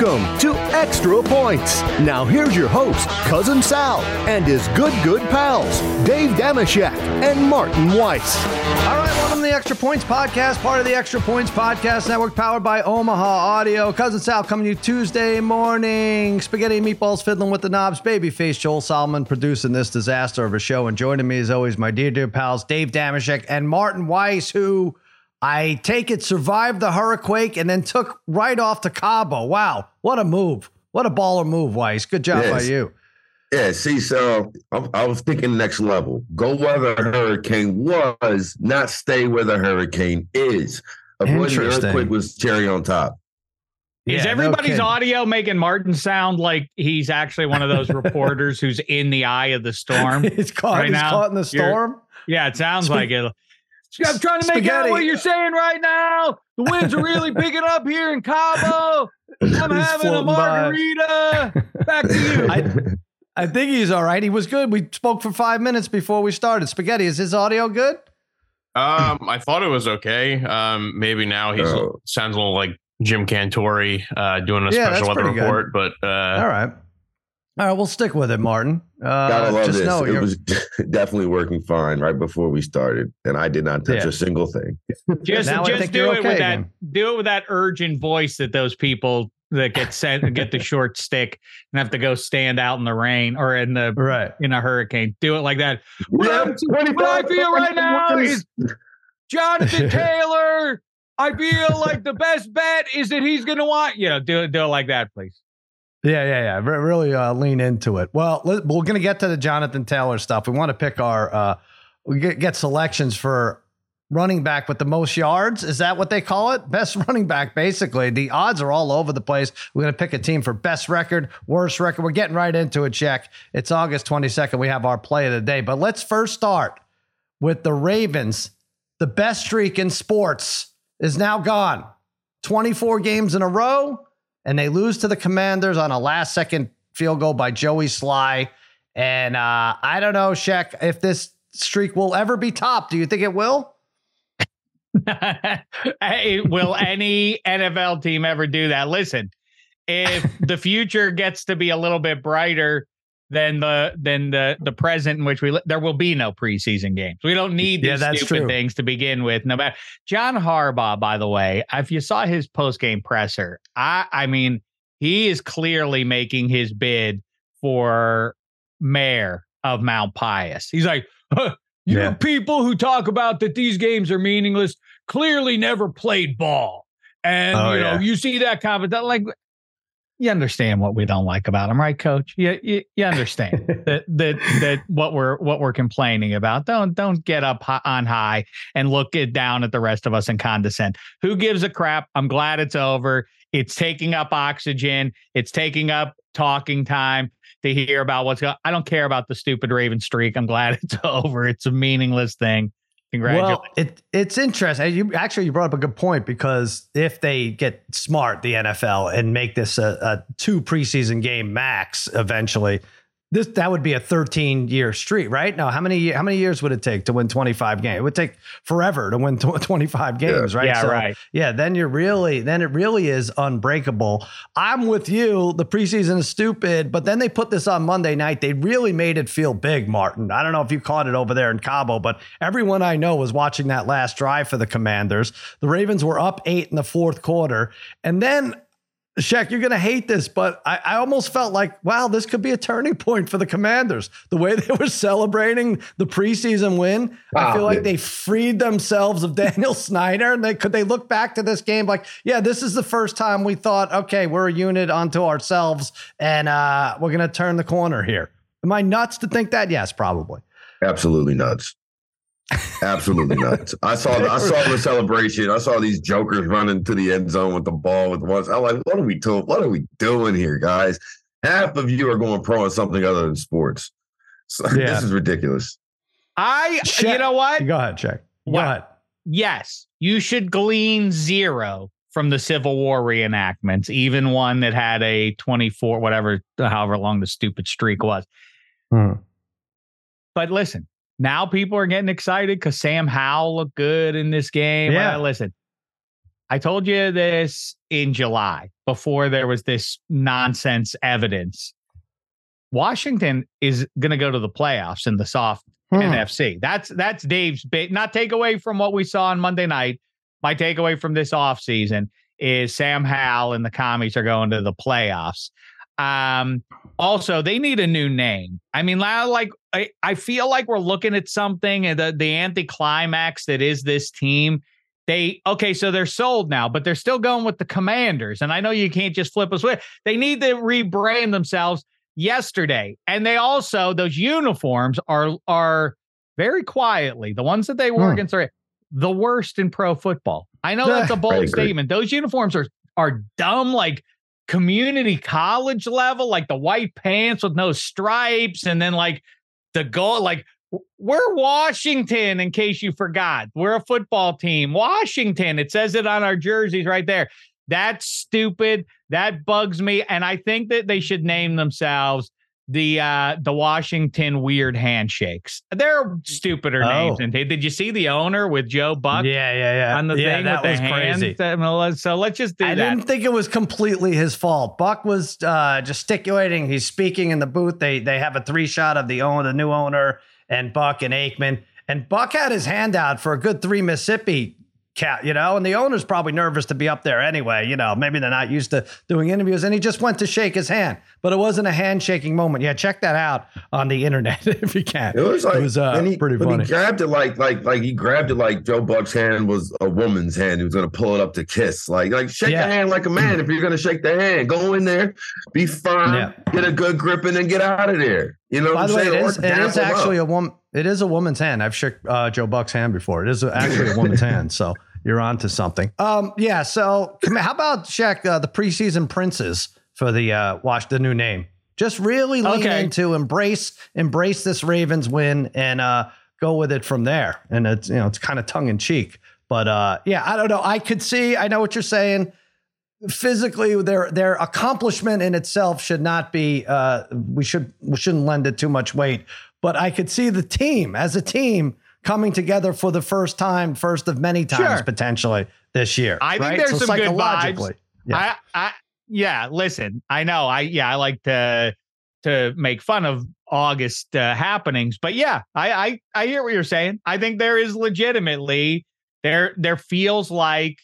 Welcome to Extra Points. Now here's your host, Cousin Sal, and his good, good pals, Dave Dameshek and Martin Weiss. All right, welcome to the Extra Points Podcast, part of the Extra Points Podcast Network, powered by Omaha Audio. Cousin Sal coming to you Tuesday morning. Spaghetti and meatballs fiddling with the knobs. Babyface Joel Solomon producing this disaster of a show. And joining me, as always, my dear, dear pals, Dave Dameshek and Martin Weiss, who I take it survived the hurricane and then took right off to Cabo. Wow, what a move. What a baller move, Weiss. Good job Yes. by you. Yeah, see, so I, I was thinking next level. Go where the hurricane was, not stay where the hurricane is. Avoiding the Interesting. earthquake was cherry on top. Is Yeah, no everybody's kidding. audio making Martin sound like he's actually one of those reporters who's in the eye of the storm? he's caught, Right he's now, caught in the you're- storm. Yeah, it sounds like it. I'm trying to make out what you're saying right now. The winds are really picking up here in Cabo. I'm He's having a floating by. margarita. Back to you. I, I think he's all right. He was good. We spoke for five minutes before we started. Spaghetti, is his audio good? Um, I thought it was okay. Um, maybe now he Oh. sounds a little like Jim Cantore uh, doing a Yeah, special weather pretty good. report, but uh, all right. All right, we'll stick with it, Martin. Uh, Gotta love just this. know It you're, was definitely working fine right before we started, and I did not touch Yeah. a single thing. just just do it okay with that again. do it with that urgent voice that those people that get sent get the short stick and have to go stand out in the rain or in the right. in a hurricane. Do it like that. We What have I- what I feel right now is Jonathan Taylor. I feel like the best bet is that he's going to want you know do it do it like that, please. Yeah, yeah, yeah. Re- really uh, lean into it. Well, let, we're going to get to the Jonathan Taylor stuff. We want to pick our, uh, we get, get selections for running back with the most yards. Is that what they call it? Best running back, basically. The odds are all over the place. We're going to pick a team for best record, worst record. We're getting right into it, check. It's August 22nd. We have our play of the day. But let's first start with the Ravens. The best streak in sports is now gone. 24 games in a row and they lose to the Commanders on a last second field goal by Joey Slye. And uh, I don't know, Shek, if this streak will ever be topped. Do you think it will? Will any NFL team ever do that? Listen, if the future gets to be a little bit brighter than the than the the present in which we li- there will be no preseason games. We don't need Yeah, these that's stupid true. things to begin with. No matter John Harbaugh, by the way, if you saw his post game presser, I I mean he is clearly making his bid for mayor of Mount Pius. He's like, "Huh, you Yeah. people who talk about that these games are meaningless clearly never played ball. And Oh, you know, yeah. you see that comment that like you understand what we don't like about them, right, coach? You you, you understand that that that what we're what we're complaining about. Don't don't get up on high and look it down at the rest of us and condescend. Who gives a crap? I'm glad it's over. It's taking up oxygen. It's taking up talking time to hear about what's going. I don't care about the stupid Raven streak. I'm glad it's over. It's a meaningless thing. Congratulations. Well, it it's interesting. You actually you brought up a good point because if they get smart, the NFL, and make this a, a two preseason game max eventually, this that would be a 13 year streak, right? Now, how many how many years would it take to win 25 games? It would take forever to win 25 games, right? yeah, So, right. Yeah, then you're really then it really is unbreakable. I'm with you. The preseason is stupid, but then they put this on Monday night. They really made it feel big, Martin. I don't know if you caught it over there in Cabo, but everyone I know was watching that last drive for the Commanders. The Ravens were up eight in the fourth quarter, and then. Shaq, you're going to hate this, but I, I almost felt like, wow, this could be a turning point for the Commanders. The way they were celebrating the preseason win, I feel like they freed themselves of Daniel Snyder. And they could they look back to this game like, yeah, this is the first time we thought, okay, we're a unit unto ourselves, and uh, we're going to turn the corner here. Am I nuts to think that? Yes, probably. Absolutely nuts. Absolutely nuts. I saw the, I saw the celebration. I saw these jokers running to the end zone with the ball with ones. I'm like, what are we doing? What are we doing here, guys? Half of you are going pro in something other than sports. So, Yeah. This is ridiculous. I, Shaq- you know what? Go ahead, Shaq. Go What? ahead. Yes, you should glean zero from the Civil War reenactments, even one that had a 24, whatever, however long the stupid streak was. Hmm. But listen, now people are getting excited because Sam Howell looked good in this game. Yeah. Well, listen, I told you this in July before there was this nonsense evidence. Washington is going to go to the playoffs in the soft Hmm. NFC. That's that's Dave's big not take away from what we saw on Monday night. My takeaway from this offseason is Sam Howell and the commies are going to the playoffs. Um, also, they need a new name. I mean, like I, I feel like we're looking at something and the the anticlimax that is this team. They okay, so they're sold now, but they're still going with the commanders. And I know you can't just flip a switch. They need to rebrand themselves yesterday. And they also, those uniforms are are very quietly, the ones that they wore Hmm. against are the worst in pro football. I know that's a bold statement. Those uniforms are are dumb, like community college level, like the white pants with no stripes, and then like the goal, like we're Washington, in case you forgot. We're a football team. Washington. It says it on our jerseys right there. That's stupid. That bugs me. And I think that they should name themselves the uh the Washington weird handshakes. They're stupider Oh. names. And did you see the owner with Joe Buck yeah, yeah, yeah. on the yeah, thing that with was the hands? crazy. I So let's just do that. I that. didn't think it was completely his fault. Buck was uh, gesticulating. He's speaking in the booth. They they have a three shot of the owner, the new owner, and Buck and Aikman. And Buck had his hand out for a good three Mississippi cat, you know. And the owner's probably nervous to be up there anyway. You know, maybe they're not used to doing interviews. And he just went to shake his hand, but it wasn't a handshaking moment. Yeah, check that out on the internet if you can. It was like it was uh, he, pretty but funny. He grabbed it like like like he grabbed it like Joe Buck's hand was a woman's hand. He was gonna pull it up to kiss. Like like shake Yeah. the hand like a man. if you're gonna shake the hand, go in there, be fine, Yeah. get a good grip, and then get out of there. You know By what the I'm way, it saying? Or is, it is him up. actually a woman. It is a woman's hand. I've shook uh, Joe Buck's hand before. It is actually a woman's hand. So you're on to something. Um, yeah. So how about check uh, the preseason princes for the uh, watch the new name? Just really lean Okay. into embrace embrace this Ravens win and uh, go with it from there. And it's you know it's kind of tongue in cheek, but uh, yeah, I don't know. I could see. I know what you're saying physically their their accomplishment in itself should not be uh we should we shouldn't lend it too much weight but i could see the team as a team coming together for the first time first of many times Sure. potentially this year I think there's So some good psychologically, yeah. I, I, yeah. Listen, I know. I, yeah, I like to to make fun of August uh, happenings, but yeah, I, I, I hear what you're saying. I think there is legitimately there there feels like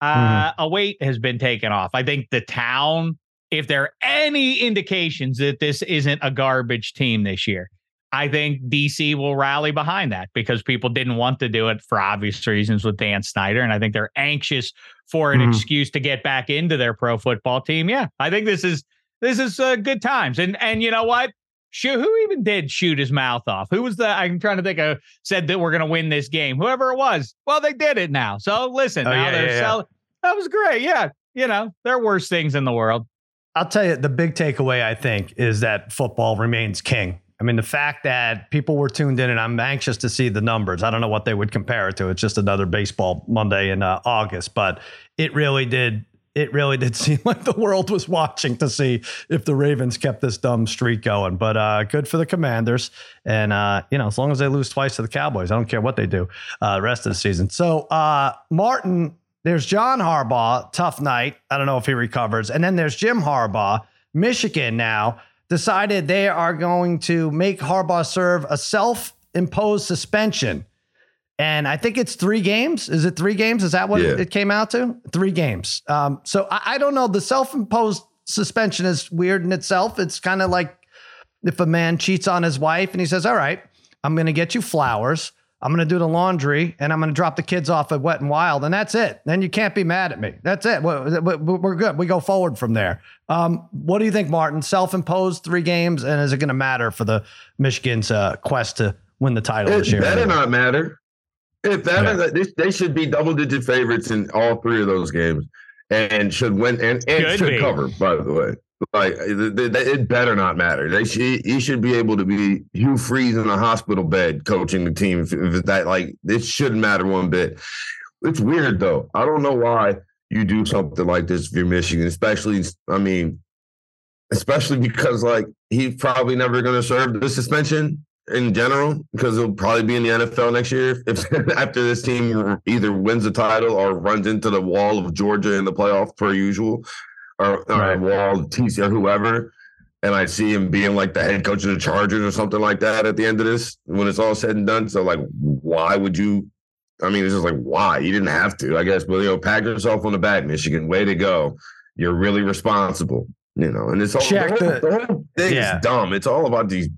uh, Mm-hmm. a weight has been taken off. I think the town, if there are any indications that this isn't a garbage team this year, I think DC will rally behind that because people didn't want to do it for obvious reasons with Dan Snyder. And I think they're anxious for an Mhm. excuse to get back into their pro football team. Yeah, I think this is this is uh, good times. And and you know what? Shoot, who even did shoot his mouth off? Who was the? I'm trying to think of said that we're going to win this game. Whoever it was. Well, they did it now. So listen, Oh, now yeah, they're yeah, yeah. selling. That was great. Yeah, you know there are worse things in the world. I'll tell you, the big takeaway I think is that football remains king. I mean, the fact that people were tuned in, and I'm anxious to see the numbers. I don't know what they would compare it to. It's just another baseball Monday in uh, August, but it really did. It really did seem like the world was watching to see if the Ravens kept this dumb streak going. But uh, good for the Commanders, and uh, you know, as long as they lose twice to the Cowboys, I don't care what they do uh, the rest of the season. So uh, Martin there's John Harbaugh, tough night. I don't know if he recovers. And then there's Jim Harbaugh, Michigan now decided they are going to make Harbaugh serve a self imposed suspension. And I think it's three games. Is it three games? Is that what Yeah. it came out to? Three games. Um, so I, I don't know. The self imposed suspension is weird in itself. It's kind of like if a man cheats on his wife and he says, All right, I'm going to get you flowers. I'm going to do the laundry and I'm going to drop the kids off at Wet and Wild. And that's it. Then you can't be mad at me. That's it. We're, we're good. We go forward from there. Um, what do you think, Martin? Self imposed three games. And is it going to matter for the Michigan's uh, quest to win the title It this year? better not matter. It better. They, they should be double digit favorites in all three of those games, and should win and, and Should should be. cover. By the way, like it better not matter. They should. He should be able to be Hugh Freeze in a hospital bed coaching the team. If, if that like it shouldn't matter one bit. It's weird though. I don't know why you do something like this if you're Michigan, especially, I mean, especially because like he's probably never going to serve the suspension in general because he'll probably be in the NFL next year if after this team either wins the title or runs into the wall of Georgia in the playoff per usual, or, or right. wall TC or whoever. And I see him being like the head coach of the Chargers or something like that at the end of this when it's all said and done. So like, why would you? I mean, it's just like why you didn't have to, I guess. But you know, pat yourself on the back, Michigan. Way to go! You're really responsible. You know, and it's all the whole, the, whole thing yeah. is dumb. It's all about these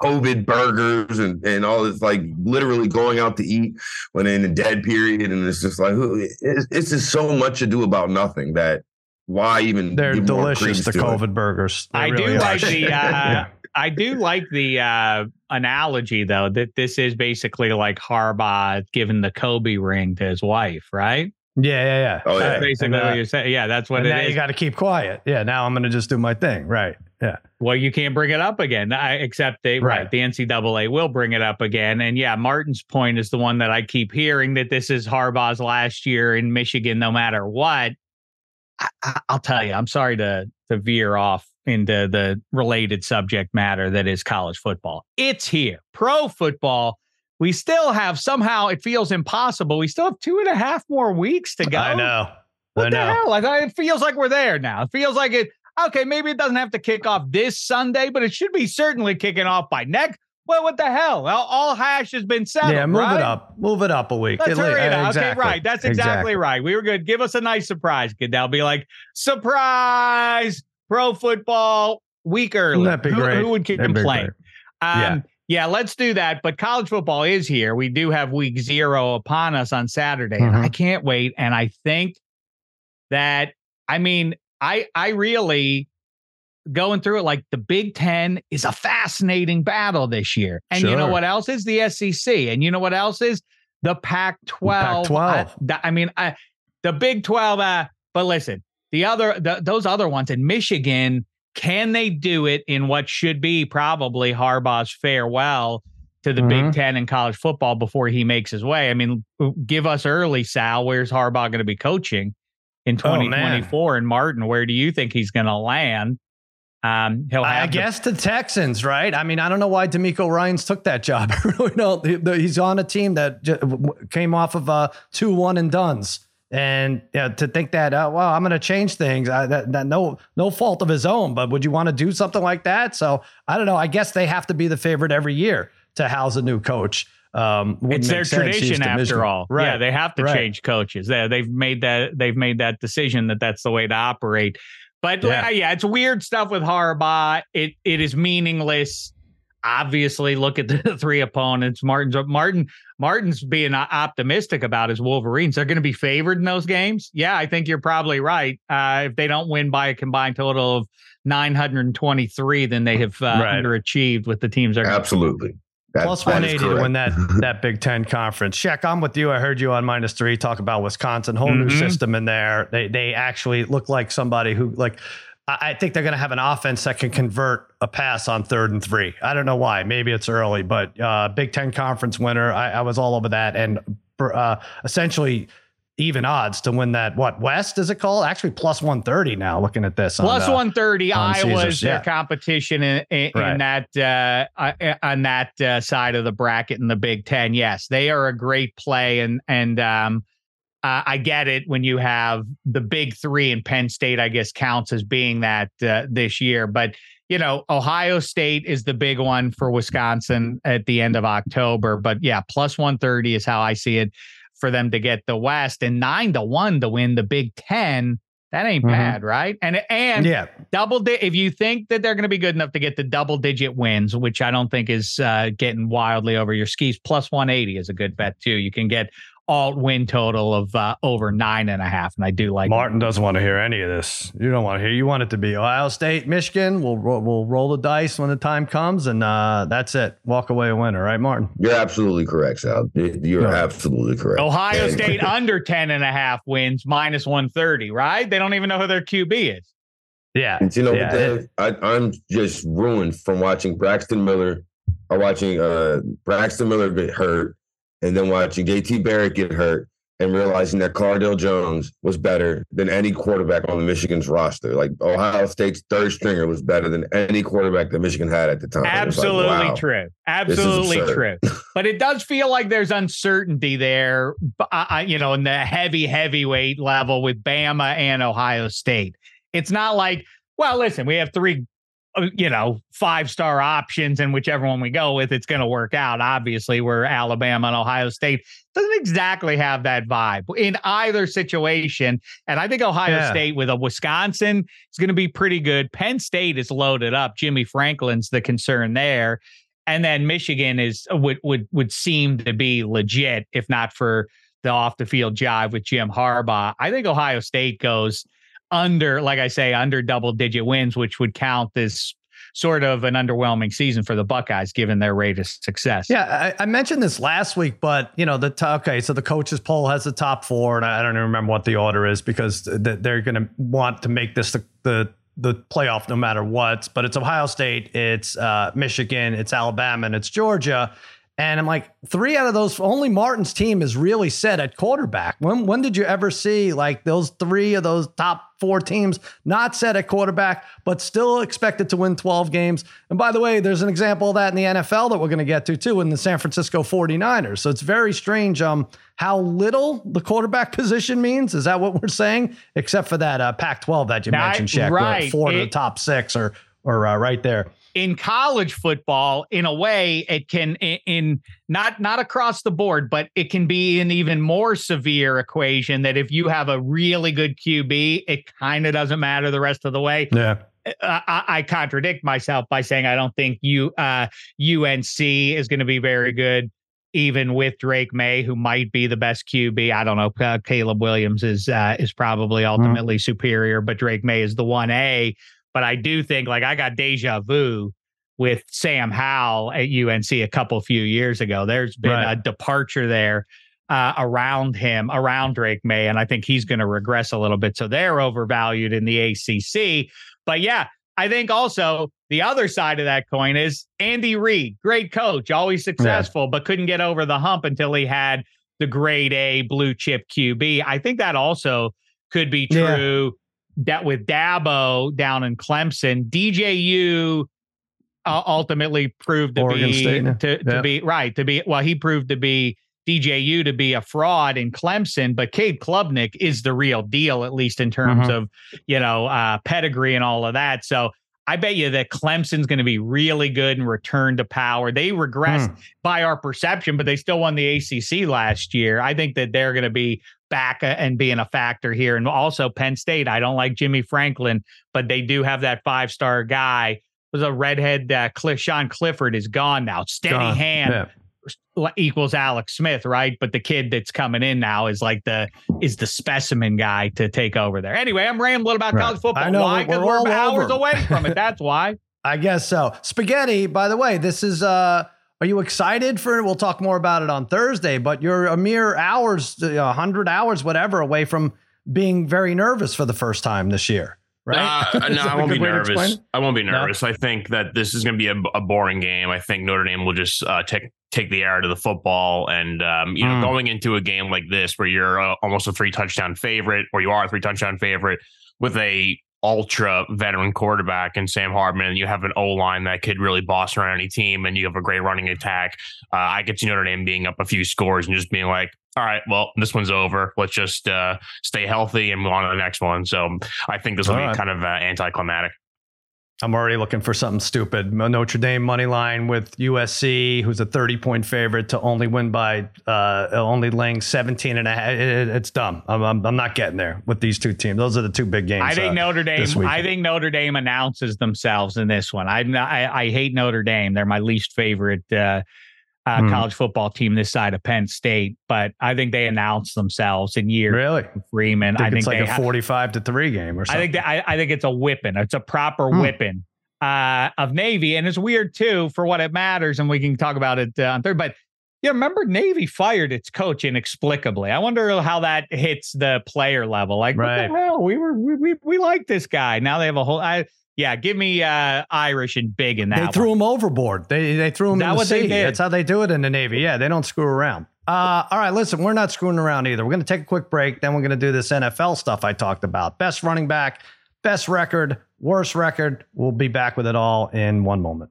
COVID burgers and, and all this, like literally going out to eat when in a dead period. And it's just like, it's, it's just so much to do about nothing that why even they're delicious the covid it. burgers they i really do are. like the uh, yeah. i do like the uh, analogy though that this is basically like harbaugh giving the kobe ring to his wife right yeah yeah yeah oh, yeah. basically and, uh, what you're saying yeah that's what it now is. you got to keep quiet yeah now i'm gonna just do my thing right yeah. Well, you can't bring it up again, I, except they right. right. The NCAA will bring it up again, and yeah, Martin's point is the one that I keep hearing that this is Harbaugh's last year in Michigan, no matter what. I, will tell you, I'm sorry to to veer off into the related subject matter that is college football. It's here, pro football. We still have somehow it feels impossible. We still have two and a half more weeks to go. I know. What I the know. hell? Like it feels like we're there now. It feels like it okay, maybe it doesn't have to kick off this Sunday, but it should be certainly kicking off by next. Well, what the hell? All, all hash has been settled. Yeah, move right? it up. Move it up a week. Let's hurry it up. Exactly. Okay, right. That's exactly, exactly, right. We were good. Give us a nice surprise. That'll be like surprise pro football week early. That'd be who, great. Who would complain? Um, yeah. yeah, let's do that. But college football is here. We do have week zero upon us on Saturday. Mhm. I can't wait. And I think that I mean, I I really going through it like the Big Ten is a fascinating battle this year. And you know what else is the SEC? And you know what else is the Pac 12. Pac-12. I, mean, I, the Big 12. Uh, but listen, the other, the, those other ones in Michigan, can they do it in what should be probably Harbaugh's farewell to the Big Mhm. Ten and college football before he makes his way? I mean, give us early, Sal. Where's Harbaugh going to be coaching in Oh, man. 2024? and Martin, where do you think he's going to land? Um, he'll have I guess the Texans, right? I mean, I don't know why DeMeco Ryans took that job. I really don't. He- He's on a team that came off of uh, two one and duns, and yeah, to think that, uh, well, I'm going to change things. Uh, that, that no no fault of his own, but would you want to do something like that? So I don't know. I guess they have to be the favorite every year to house a new coach. Um, it's their tradition after all. right? Yeah, they have to right. change coaches. They, they've made that they've made that decision that that's the way to operate. But Yeah. yeah, yeah it's weird stuff with Harbaugh. It it is meaningless. Obviously, look at the three opponents. Martin's Martin Martin's being optimistic about his Wolverines. They're going to be favored in those games. Yeah, I think you're probably right. Uh, if they don't win by a combined total of 923, then they have uh, Right. underachieved with the teams. They're gonna Absolutely. That- Plus that is 180 to win that that Big Ten conference. Sheck, I'm with you. I heard you on minus three talk about Wisconsin, whole new Mhm. system in there. They they actually look like somebody who like. I I think they're going to have an offense that can convert a pass on third and three. I don't know why. Maybe it's early, but uh, Big Ten conference winner. I, I was all over that, and uh, essentially even odds to win that. What West is it called? Actually, plus one thirty now. Looking at this, on, Plus uh, 130. on Iowa's Caesars, their yeah. competition in, in, in that uh, uh, on that uh, side of the bracket in the Big Ten. Yes, they are a great play, and and um, uh, I get it when you have the Big Three and Penn State. I guess counts as being that uh, this year, but you know Ohio State is the big one for Wisconsin at the end of October. But yeah, plus 130 is how I see it for them to get the West, and nine to one to win the Big Ten. That ain't Mhm. bad, right? And and Yeah, double di- if you think that they're going to be good enough to get the double digit wins which i don't think is uh, getting wildly over your skis plus 180 is a good bet too you can get alt win total of uh, over nine and a half and i do like Martin doesn't want to hear any of this. You don't want to hear. You want it to be Ohio State, Michigan. We'll we'll roll the dice when the time comes, and uh, that's it. Walk away a winner, right, Martin? You're absolutely correct, Sal. You're No. absolutely correct. ohio state under 10 and a half wins minus 130 right they don't even know who their qb is Yeah, And you know Yeah, what, Dave? I, I'm just ruined from watching Braxton Miller or watching uh, Braxton Miller get hurt and then watching JT Barrett get hurt and realizing that Cardale Jones was better than any quarterback on the Michigan's roster. Like Ohio State's third stringer was better than any quarterback that Michigan had at the time. Absolutely like, wow, true. Absolutely true. but it does feel like there's uncertainty there, uh, you know, in the heavy heavyweight level with Bama and Ohio State. It's not like, well, listen, we have three you know, five star options, and whichever one we go with, it's going to work out. Obviously, where Alabama and Ohio State doesn't exactly have that vibe in either situation. And I think Ohio yeah. State with a Wisconsin is going to be pretty good. Penn State is loaded up. Jimmy Franklin's the concern there, and then Michigan is uh, would would would seem to be legit if not for the off the field jive with Jim Harbaugh. I think Ohio State goes under, like I say, under double digit wins, which would count as sort of an underwhelming season for the Buckeyes given their rate of success. Yeah, I, I mentioned this last week, but you know the okay, so the coaches poll has the top four, and I don't even remember what the order is because they're going to want to make this the, the the playoff no matter what. But it's Ohio State, it's uh, Michigan, it's Alabama, and it's Georgia. And I'm like, three out of those, only Martin's team is really set at quarterback. When when did you ever see like those three of those top four teams not set at quarterback, but still expected to win 12 games? And by the way, there's an example of that in the NFL that we're going to get to too in the San Francisco 49ers. So it's very strange um, how little the quarterback position means. Is that what we're saying? Except for that uh, Pac 12 that you mentioned, Shaq, right. four it, of the top six or, or uh, right there in college football in a way it can in, in, not not across the board but it can be an even more severe equation that if you have a really good qb it kind of doesn't matter the rest of the way yeah I, I, contradict myself by saying I don't think you uh, UNC is going to be very good, even with Drake Maye, who might be the best QB. I don't know. Uh, Caleb Williams is uh, is probably mm-hmm. ultimately mm. superior, but Drake Maye is the one A. But I do think like I got deja vu with Sam Howell at UNC a couple few years ago. There's been right. a departure there uh, around him, around Drake Maye, and I think he's going to regress a little bit. So they're overvalued in the ACC. But yeah, I think also the other side of that coin is Andy Reid, great coach, always successful, yeah. but couldn't get over the hump until he had the grade A blue chip QB. I think that also could be true. Yeah that with Dabo down in Clemson, DJU uh, ultimately proved to Oregon be State, to, to be right to be well he proved to be DJU to be a fraud in Clemson, but Cade Klubnik is the real deal, at least in terms mm-hmm. of you know uh, pedigree and all of that. So I bet you that Clemson's going to be really good and return to power. They regressed mm. by our perception, but they still won the ACC last year. I think that they're going to be back uh, and being a factor here. And also Penn State. I don't like Jimmy Franklin, but they do have that five star guy. Was a redhead. Uh, Cliff, Sean Clifford is gone now. Steady gone. hand. Yeah equals Alex Smith, right? But the kid that's coming in now is like the is the specimen guy to take over there. Anyway, I'm rambling about right. college football. I know, why? Because we're, we're hours away from it. That's why. I guess so. Spaghetti, by the way, this is uh are you excited for We'll talk more about it on Thursday, but you're a mere hours, a 100 hours, whatever, away from being very nervous for the first time this year right? Uh, no, I won't be nervous. I won't be nervous. No? I think that this is going to be a, a, boring game. I think Notre Dame will just uh, take take the air to the football, and um, you know, mm. going into a game like this where you're uh, almost a three touchdown favorite, or you are a three touchdown favorite with a ultra veteran quarterback and Sam Hartman, and you have an O line that could really boss around any team, and you have a great running attack. Uh, I could see Notre Dame being up a few scores and just being like, all right, well, this one's over. Let's just uh, stay healthy and move on to the next one. So I think this will All be right. kind of uh, anticlimactic. I'm already looking for something stupid. Notre Dame money line with USC, who's a 30 point favorite to only win by uh, only laying 17 and a half. It, it's dumb. I'm, I'm, I'm, not getting there with these two teams. Those are the two big games. I think uh, Notre Dame. I think Notre Dame announces themselves in this one. I, I, I hate Notre Dame. They're my least favorite uh, uh, mm. college football team this side of Penn State, but I think they announced themselves in year. Really, Freeman. I think, I think it's like a forty-five to three game or something. I think that, I, I, think it's a whipping. It's a proper mm. whipping uh, of Navy, and it's weird too for what it matters, and we can talk about it uh, on third. But you remember Navy fired its coach inexplicably. I wonder how that hits the player level. Like, right. what the hell? We were we we, we like this guy. Now they have a whole. I yeah, give me uh, Irish and big in that. They threw him overboard. They they threw him in the sea. That's how they do it in the Navy. Yeah, they don't screw around. Uh, all right, listen, we're not screwing around either. We're going to take a quick break. Then we're going to do this NFL stuff I talked about. Best running back, best record, worst record. We'll be back with it all in one moment.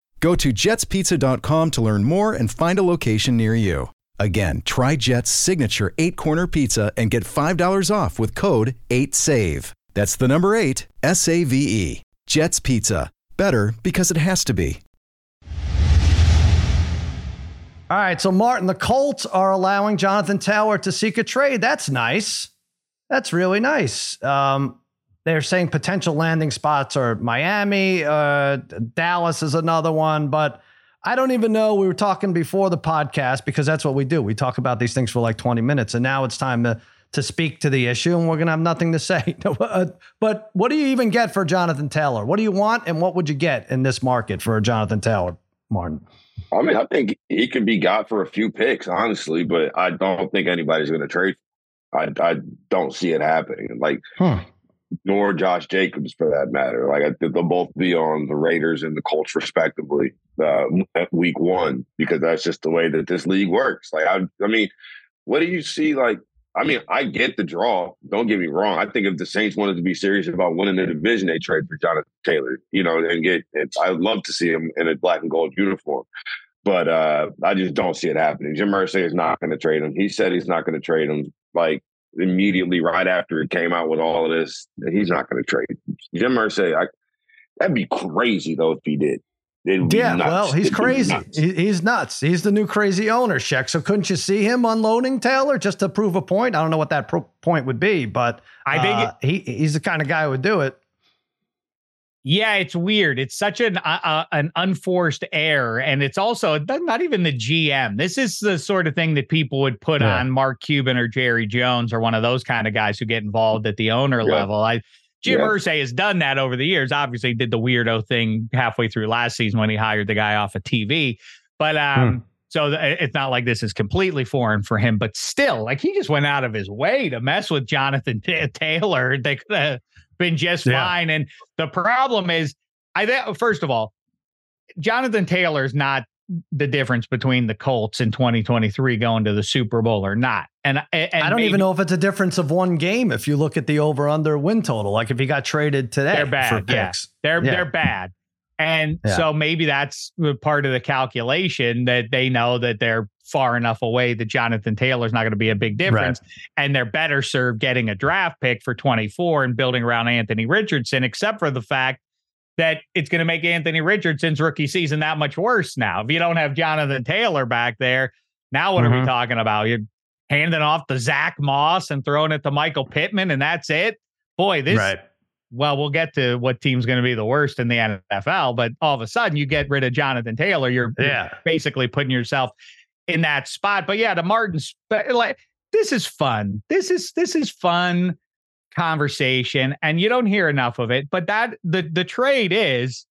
Go to jetspizza.com to learn more and find a location near you. Again, try Jet's signature eight corner pizza and get $5 off with code 8SAVE. That's the number eight, S A V E. Jet's Pizza. Better because it has to be. All right, so Martin, the Colts are allowing Jonathan Taylor to seek a trade. That's nice. That's really nice. Um, they're saying potential landing spots are Miami, uh, Dallas is another one, but I don't even know. We were talking before the podcast because that's what we do. We talk about these things for like 20 minutes, and now it's time to to speak to the issue, and we're gonna have nothing to say. Uh, but what do you even get for Jonathan Taylor? What do you want, and what would you get in this market for Jonathan Taylor, Martin? I mean, I think he could be got for a few picks, honestly, but I don't think anybody's going to trade. I I don't see it happening. Like, hmm nor Josh Jacobs for that matter. Like I think they'll both be on the Raiders and the Colts respectively uh, at week one because that's just the way that this league works. Like I, I mean, what do you see? Like I mean, I get the draw. Don't get me wrong. I think if the Saints wanted to be serious about winning the division, they trade for Jonathan Taylor. You know, and get. I'd love to see him in a black and gold uniform. But uh, I just don't see it happening. Jim Irsay is not going to trade him. He said he's not going to trade him. Like immediately right after it came out with all of this, he's not going to trade. Jim Irsay, I, that'd be crazy though if he did. Yeah, well, he's It'd crazy. Nuts. he's nuts. He's the new crazy owner, Sheck. So couldn't you see him unloading Taylor just to prove a point? I don't know what that pro- point would be, but I think uh, he he's the kind of guy who would do it. Yeah, it's weird. It's such an uh, uh, an unforced error, and it's also not even the GM. This is the sort of thing that people would put yeah. on Mark Cuban or Jerry Jones or one of those kind of guys who get involved at the owner yeah. level. I Jim yeah. Irsay has done that over the years. Obviously, did the weirdo thing halfway through last season when he hired the guy off of TV, but um. Hmm. So it's not like this is completely foreign for him, but still, like he just went out of his way to mess with Jonathan T- Taylor. They could have been just yeah. fine. And the problem is, I think first of all, Jonathan Taylor is not the difference between the Colts in 2023 going to the Super Bowl or not. And, and I don't maybe, even know if it's a difference of one game if you look at the over under win total. Like if he got traded today, they're bad. Yeah. They're yeah. they're bad. And yeah. so maybe that's part of the calculation that they know that they're far enough away that Jonathan Taylor's not going to be a big difference. Right. And they're better served getting a draft pick for 24 and building around Anthony Richardson, except for the fact that it's going to make Anthony Richardson's rookie season that much worse now. If you don't have Jonathan Taylor back there, now what mm-hmm. are we mm-hmm. talking about? You're handing off the Zack Moss and throwing it to Michael Pittman, and that's it. Boy, this. Right. Well, we'll get to what team's going to be the worst in the NFL, but all of a sudden you get rid of Jonathan Taylor. You're, Yeah. you're basically putting yourself in that spot. But yeah, to Martin's like this is fun. This is this is fun conversation, and you don't hear enough of it. But that the the trade is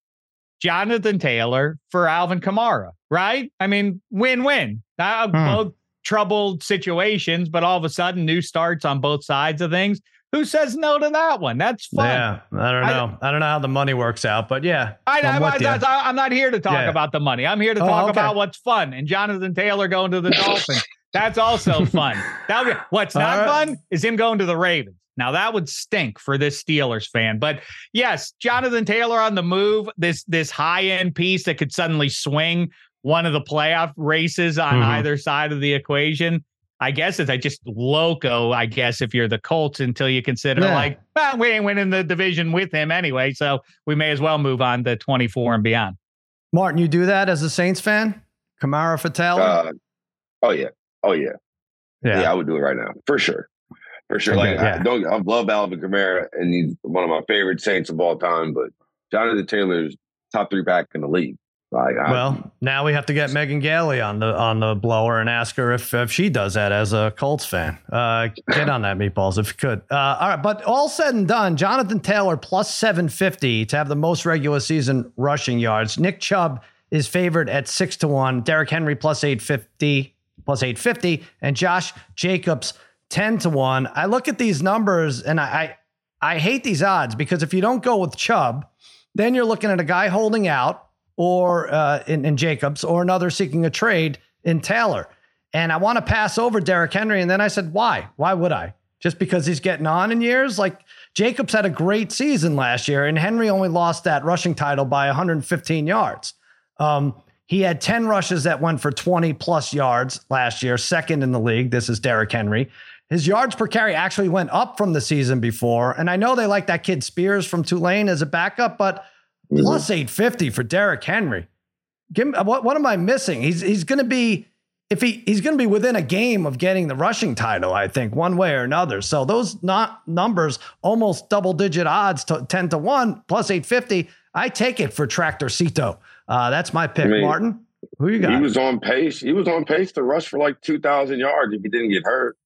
Jonathan Taylor for Alvin Kamara, right? I mean, win win. Uh, Hmm. Both troubled situations, but all of a sudden, new starts on both sides of things. Who says no to that one? That's fun. Yeah, I don't know. I, don't know how the money works out, but yeah, I, I'm I, with I, ya. I, am not here to talk Yeah. about the money. I'm here to Oh, talk okay. about what's fun. And Jonathan Taylor going to the Dolphins. That's also fun. That would what's All not right. fun is him going to the Ravens. Now that would stink for this Steelers fan. But yes, Jonathan Taylor on the move. This this high end piece that could suddenly swing one of the playoff races on Mhm. either side of the equation. I guess it's I just loco. I guess if you're the Colts until you consider Yeah. like well, we ain't winning the division with him anyway, so we may as well move on to 24 and beyond. Martin, you do that as a Saints fan? Kamara for Taylor? Uh, oh yeah, oh yeah. yeah, I would do it right now for sure, for sure. Okay, Like yeah. I don't, I love Alvin Kamara, and he's one of my favorite Saints of all time. But Jonathan Taylor's top three back in the league. Like, Well, now we have to get Megan Gailey on the on the blower and ask her if, if she does that as a Colts fan. Uh, get on that meatballs if you could. Uh, all right, but all said and done, Jonathan Taylor plus seven fifty to have the most regular season rushing yards. Nick Chubb is favored at six to one. Derrick Henry plus eight fifty plus eight fifty, and Josh Jacobs ten to one. I look at these numbers and I I, I hate these odds because if you don't go with Chubb, then you're looking at a guy holding out or uh, in, in Jacobs or another seeking a trade in Taylor. And I want to pass over Derrick Henry. And then I said, why? Why would I? Just because he's getting on in years? Like Jacobs had a great season last year, and Henry only lost that rushing title by 115 yards. Um, he had 10 rushes that went for 20 plus yards last year, second in the league. This is Derrick Henry. His yards per carry actually went up from the season before. And I know they like that kid Spears from Tulane as a backup, but Mhm. plus 850 for Derrick Henry. Give me, what, what am I missing? He's he's going to be if he he's going to be within a game of getting the rushing title, I think, one way or another. So those not numbers, almost double digit odds to 10 to 1 plus 850. I take it for Tractor Cito. Uh, that's my pick. I mean, Martin, who you got? he was on pace. He was on pace to rush for like two thousand yards if he didn't get hurt.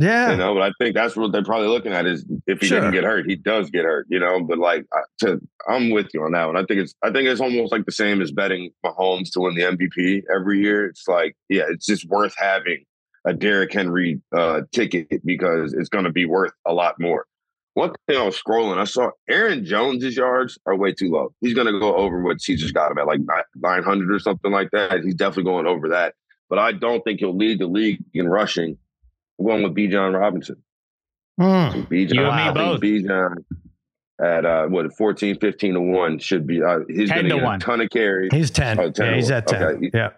Yeah. You know, but I think that's what they're probably looking at is if he Sure. didn't get hurt, he does get hurt. You know, but like I- to, I'm with you on that one. I think it's I think it's almost like the same as betting Mahomes to win the MVP every year. It's like yeah, it's just worth having a Derrick Henry uh, ticket because it's going to be worth a lot more. One thing I was scrolling, I saw Aaron Jones's yards are way too low. He's going to go over what he just got him at like 900 or something like that. He's definitely going over that. But I don't think he'll lead the league in rushing. I'm going with Bijan Robinson. Hmm. So Bijan, You and me I both. Bijan at uh, what 14, 15 to one should be. Uh, he's 10 going to to get 1. a ton of carries. He's 10. Oh, 10 yeah, he's to at 10. Okay. Yeah.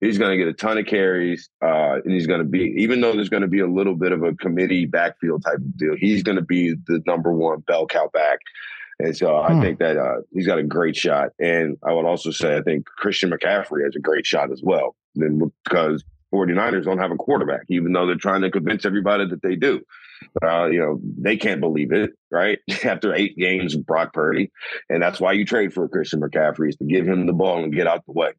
He's going to get a ton of carries, uh, and he's going to be, even though there's going to be a little bit of a committee backfield type of deal, he's going to be the number one bell cow back. And so I Hmm. think that uh, he's got a great shot. And I would also say I think Christian McCaffrey has a great shot as well. Then because 49ers don't have a quarterback, even though they're trying to convince everybody that they do. Uh, you know, they can't believe it, right? After eight games of Brock Purdy. And that's why you trade for Christian McCaffrey is to give him the ball and get out the way.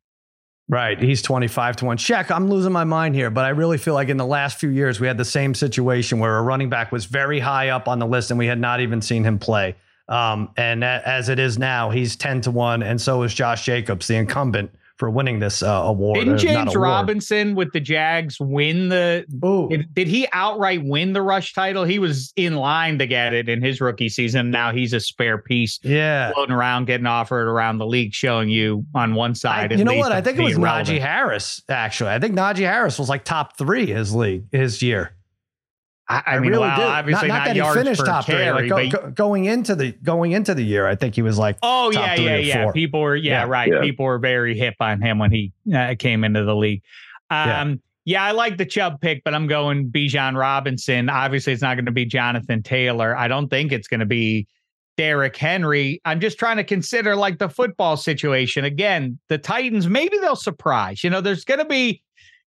Right. He's 25 to 1. Check. I'm losing my mind here, but I really feel like in the last few years, we had the same situation where a running back was very high up on the list and we had not even seen him play. Um, and as it is now, he's 10 to 1. And so is Josh Jacobs, the incumbent for winning this uh, award. Didn't Uh, James award. Robinson with the Jags win the? Did, did he outright win the rush title? He was in line to get it in his rookie season. Now he's a spare piece yeah. floating around, getting offered around the league, showing you on one side. at you know what? I think it was relevant. Najee Harris, actually. I think Najee Harris was like top three his league, his year. I, I mean, well, obviously not, not, not that he finished per top three. Like go- go- going into the going into the year, I think he was like Oh top yeah, three yeah, or yeah. four. People were yeah, Yeah. right. Yeah. People were very hip on him when he uh, came into the league. Yeah. Um, yeah. I like the Chubb pick, but I'm going Bijan Robinson. Obviously, it's not going to be Jonathan Taylor. I don't think it's going to be Derrick Henry. I'm just trying to consider like the football situation again. The Titans, maybe they'll surprise. You know, there's going to be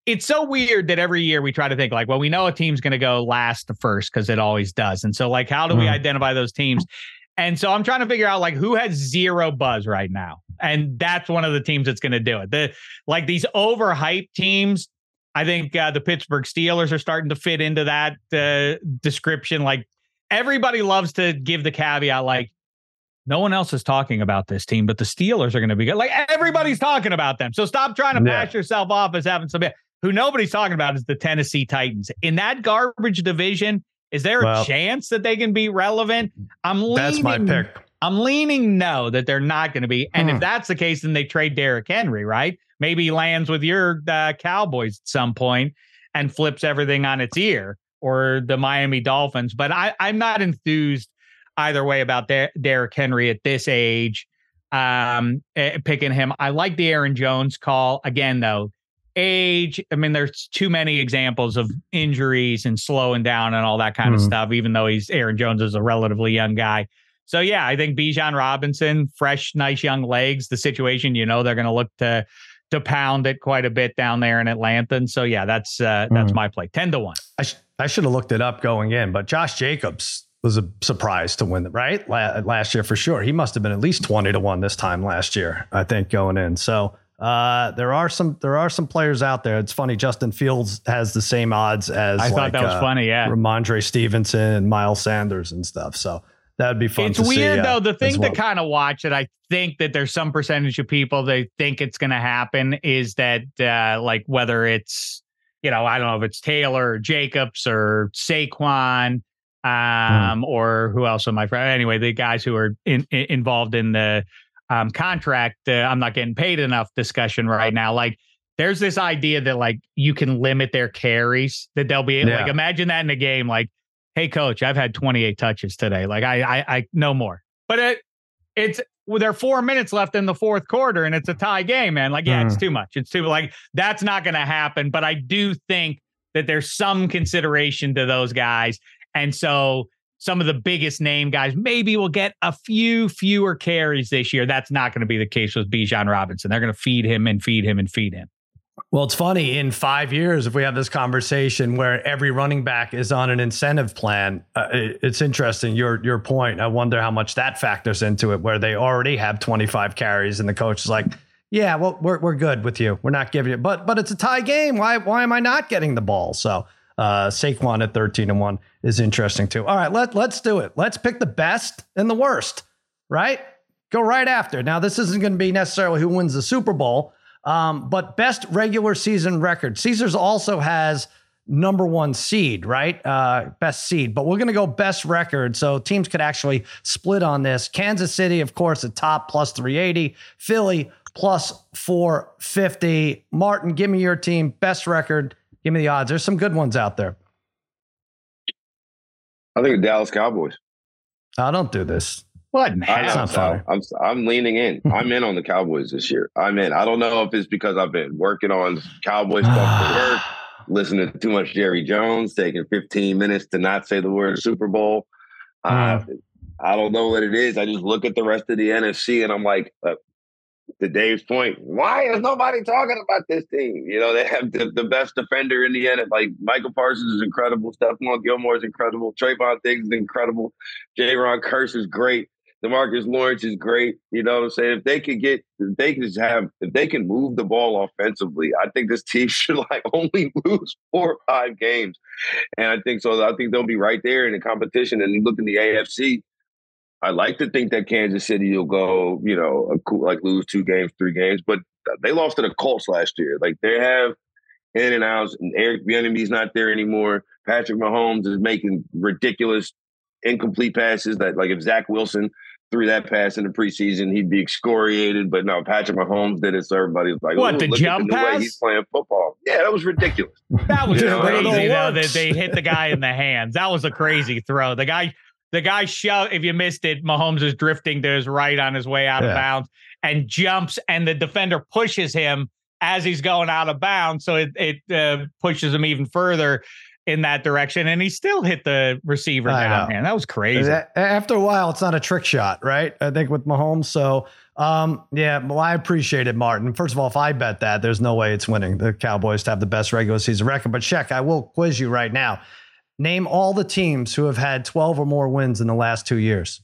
it's so weird that every year we try to think like, well, we know a team's going to go last to first because it always does. And so, like, how do mm. we identify those teams? And so I'm trying to figure out like who has zero buzz right now. And that's one of the teams that's going to do it. The like these overhyped teams. I think uh, the Pittsburgh Steelers are starting to fit into that uh, description. Like everybody loves to give the caveat, like no one else is talking about this team, but the Steelers are going to be good. Like everybody's talking about them. So stop trying to yeah. pass yourself off as having some. Who nobody's talking about is the Tennessee Titans. In that garbage division, is there well, a chance that they can be relevant? I'm leaning. That's my pick. I'm leaning no that they're not going to be. And hmm. if that's the case, then they trade Derrick Henry, right? Maybe he lands with your uh, Cowboys at some point and flips everything on its ear, or the Miami Dolphins. But I, I'm not enthused either way about Der- Derrick Henry at this age. Um, eh, picking him, I like the Aaron Jones call again, though age. I mean, there's too many examples of injuries and slowing down and all that kind mm. of mm-hmm. stuff, even though he's Aaron Jones is a relatively young guy. So yeah, I think Bijan Robinson, fresh, nice young legs. The situation, you know, they're going to look to to pound it quite a bit down there in Atlanta. And so yeah, that's uh, that's mm. my play, ten to one. I sh- I should have looked it up going in, but Josh Jacobs was a surprise to win, right? Last year for sure. He must have been at least twenty to one this time last year, I think, going in. So uh, there are some there are some players out there. It's funny. Justin Fields has the same odds as I like, thought that was uh, funny. Yeah, Rhamondre Stevenson and Miles Sanders and stuff. So that would be fun. It's weird see, though. The thing well. to kind of watch it, I think that there's some percentage of people they think it's going to happen is that uh, like whether it's you know I don't know if it's Taylor or Jacobs or Saquon hmm. um, mm. or who else am I? Anyway, the guys who are in, in, involved in the um, contract, uh, I'm not getting paid enough discussion right now. Like, there's this idea that like you can limit their carries, that they'll be yeah. like, imagine that in a game, like, hey, coach, I've had 28 touches today. Like, I, I, I no more. But it, it's, well, there are four minutes left in the fourth quarter and it's a tie game, man. Like, yeah, mm. it's too much. It's too, like, that's not going to happen. But I do think that there's some consideration to those guys. And so, some of the biggest name guys maybe will get a few fewer carries this year. That's not going to be the case with Bijan Robinson. They're going to feed him and feed him and feed him. Well, it's funny in five years, if we have this conversation where every running back is on an incentive plan, uh, it, it's interesting. Your your point. I wonder how much that factors into it, where they already have 25 carries, and the coach is like, "Yeah, well, we're we're good with you. We're not giving it, but but it's a tie game. Why why am I not getting the ball?" So uh, Saquon at 13 and 1 is interesting too. All right, let, let's do it. Let's pick the best and the worst, right? Go right after. Now, this isn't going to be necessarily who wins the Super Bowl, um, but best regular season record. Caesars also has number one seed, right? Uh, best seed, but we're going to go best record. So teams could actually split on this. Kansas City, of course, at top plus 380. Philly plus 450. Martin, give me your team. Best record Give me the odds. There's some good ones out there. I think the Dallas Cowboys. I don't do this. What? That's not funny. I'm I'm leaning in. I'm in on the Cowboys this year. I'm in. I don't know if it's because I've been working on Cowboy stuff for work, listening to too much Jerry Jones, taking 15 minutes to not say the word Super Bowl. Uh, hmm. I don't know what it is. I just look at the rest of the NFC and I'm like, uh, to Dave's point, why is nobody talking about this team? You know, they have the, the best defender in the end. Like Micah Parsons is incredible. Stephon Gilmore is incredible. Trevon Diggs is incredible. Jayron Kearse is great. Demarcus Lawrence is great. You know what I'm saying? If they could get, if they can have, if they can move the ball offensively, I think this team should like only lose four or five games. And I think so. I think they'll be right there in the competition. And look in the AFC, I like to think that Kansas City will go, you know, like lose two games, three games, but they lost to the Colts last year. Like they have in and outs, and Eric Bieniemy's not there anymore. Patrick Mahomes is making ridiculous incomplete passes that, like, if Zach Wilson threw that pass in the preseason, he'd be excoriated. But no, Patrick Mahomes did it, so everybody's like, "What the jump the pass? he's playing football." Yeah, that was ridiculous. That was crazy though that they hit the guy in the hands. That was a crazy throw. The guy the guy shove. If you missed it, Mahomes is drifting to his right on his way out yeah. of bounds and jumps, and the defender pushes him as he's going out of bounds, so it it uh, pushes him even further. in that direction, and he still hit the receiver I down. know. Man, that was crazy. After a while, it's not a trick shot, right? I think with Mahomes. So, um, yeah, well, I appreciate it, Martin. First of all, if I bet that, there's no way it's winning the Cowboys to have the best regular season record. But check, I will quiz you right now. Name all the teams who have had 12 or more wins in the last two years.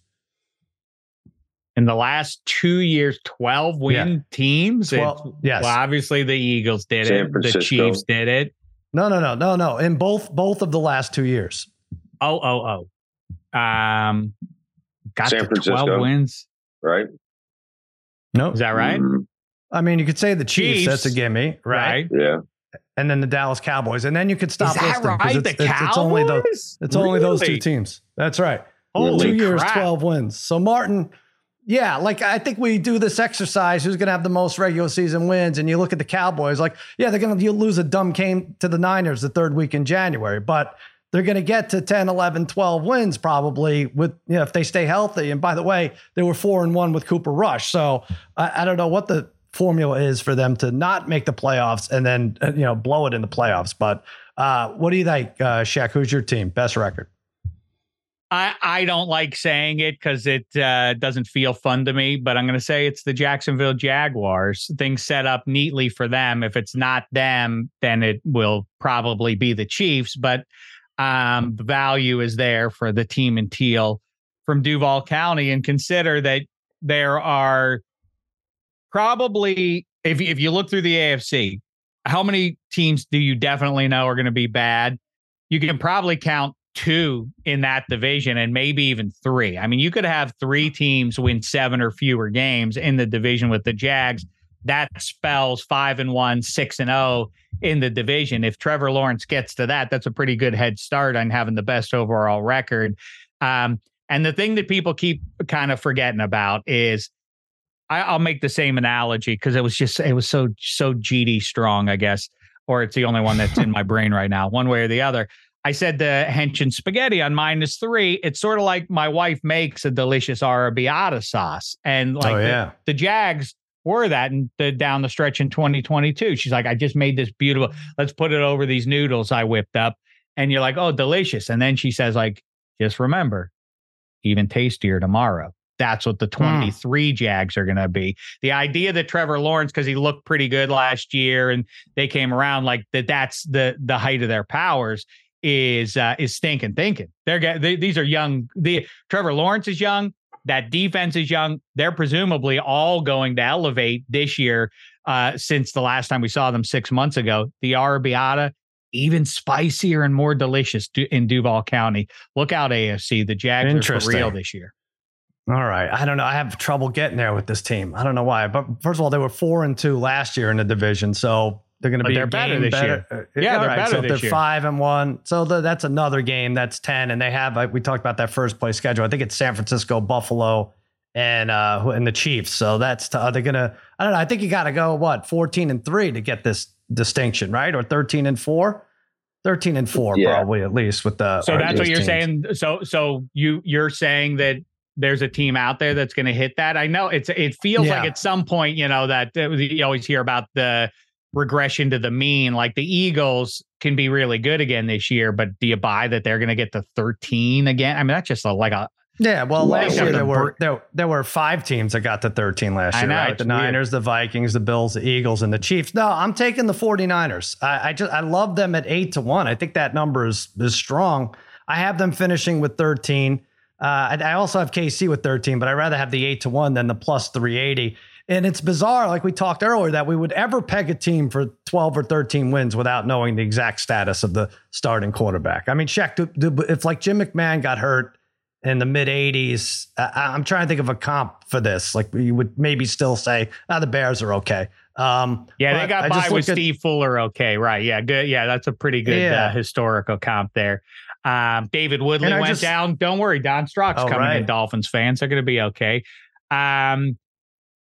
in the last two years, 12 win teams. Well, It's- yes. Well, obviously the Eagles did San it. The Chiefs did it. No, no, no, no, no. In both both of the last two years. Oh, oh, oh. Um, got San Francisco. 12 wins. right? No, Is that right? Mhm. I mean, you could say the Chiefs. Chiefs. That's a gimme, right? Yeah. And then the Dallas Cowboys, and then you could stop Is that listing 'cause right? it's, the it's, Cowboys? it's only those. It's only those two teams. That's right. Holy two years, crap. 12 wins. So Martin, yeah, like I think we do this exercise. Who's going to have the most regular season wins? And you look at the Cowboys, like, yeah, they're going to lose a dumb game to the Niners the third week in January, but they're going to get to 10, 11, 12 wins probably with, you know, if they stay healthy. And by the way, they were four and one with Cooper Rush. So I, I don't know what the formula is for them to not make the playoffs and then, uh, you know, blow it in the playoffs. But uh, what do you think, uh, Shaq? Who's your team? Best record? I, I don't like saying it because it uh, doesn't feel fun to me, but I'm going to say it's the Jacksonville Jaguars. Things set up neatly for them. If it's not them, then it will probably be the Chiefs. But um, the value is there for the team in teal from Duval County. And consider that there are probably, if, if you look through the AFC, how many teams do you definitely know are going to be bad? You can probably count two in that division and maybe even three. I mean, you could have three teams win seven or fewer games in the division with the Jags. That spells five and one, six and oh in the division. If Trevor Lawrence gets to that, that's a pretty good head start on having the best overall record. Um, and the thing that people keep kind of forgetting about is I, I'll make the same analogy because it was just it was so so GD strong, I guess, or it's the only one that's in my brain right now, one way or the other. I said the henching spaghetti on minus three. It's sort of like my wife makes a delicious arrabbiata sauce, and oh, like oh, the- yeah. the, Jags were that and the down the stretch in 2022. She's like, I just made this beautiful. Let's put it over these noodles I whipped up, and you're like, oh, delicious. And then she says, like, just remember, even tastier tomorrow. That's what the 23 Jags are going to be. The idea that Trevor Lawrence, because he looked pretty good last year and they came around like that, that's the the height of their powers is uh, is stinking thinking. They're they, these are young. The Trevor Lawrence is young. That defense is young. They're presumably all going to elevate this year uh, since the last time we saw them six months ago. The arrabbiata, even spicier and more delicious in Duval County. Look out, AFC. The Jags are for real this year. All right. I don't know. I have trouble getting there with this team. I don't know why. But first of all, they were four and two last year in the division. So they're going to be they're better this better. Uh, Yeah, all they're right. better So if this they're year. five and one. So the, that's another game. That's 10. And they have, like, we talked about that first place schedule. I think it's San Francisco, Buffalo, and uh and the Chiefs. So that's, t- are they going to, I don't know. I think you got to go, what, 14 and three to get this distinction, right? Or 13 and four? 13 and four, Yeah. probably at least with the. So that's what you're teams. saying. So so you you're saying that there's a team out there that's going to hit that. I know it's it feels Yeah. like at some point you know that uh, you always hear about the regression to the mean. Like the Eagles can be really good again this year, but do you buy that they're going to get to 13 again? I mean that's just a, like a Yeah, well, last year the there were there, there were five teams that got to 13 last year, know, right? The weird. Niners, the Vikings, the Bills, the Eagles, and the Chiefs. No, I'm taking the 49ers. I, I just I love them at eight to one. I think that number is is strong. I have them finishing with 13. Uh, I, I also have KC with 13, but I'd rather have the eight to one than the plus 380. And it's bizarre, like we talked earlier, that we would ever peg a team for 12 or 13 wins without knowing the exact status of the starting quarterback. I mean, Shaq, do, do, if like Jim McMahon got hurt in the mid 80s, uh, I'm trying to think of a comp for this. Like you would maybe still say, ah, the Bears are okay. Um, yeah. They got I by with at- Steve Fuller. Okay, right? Yeah, good. Yeah, that's a pretty good Yeah. uh, historical comp there. Um, David Woodley went just- down. Don't worry, Don Strock's Oh, coming in. Dolphins fans, they're going to be okay. Um,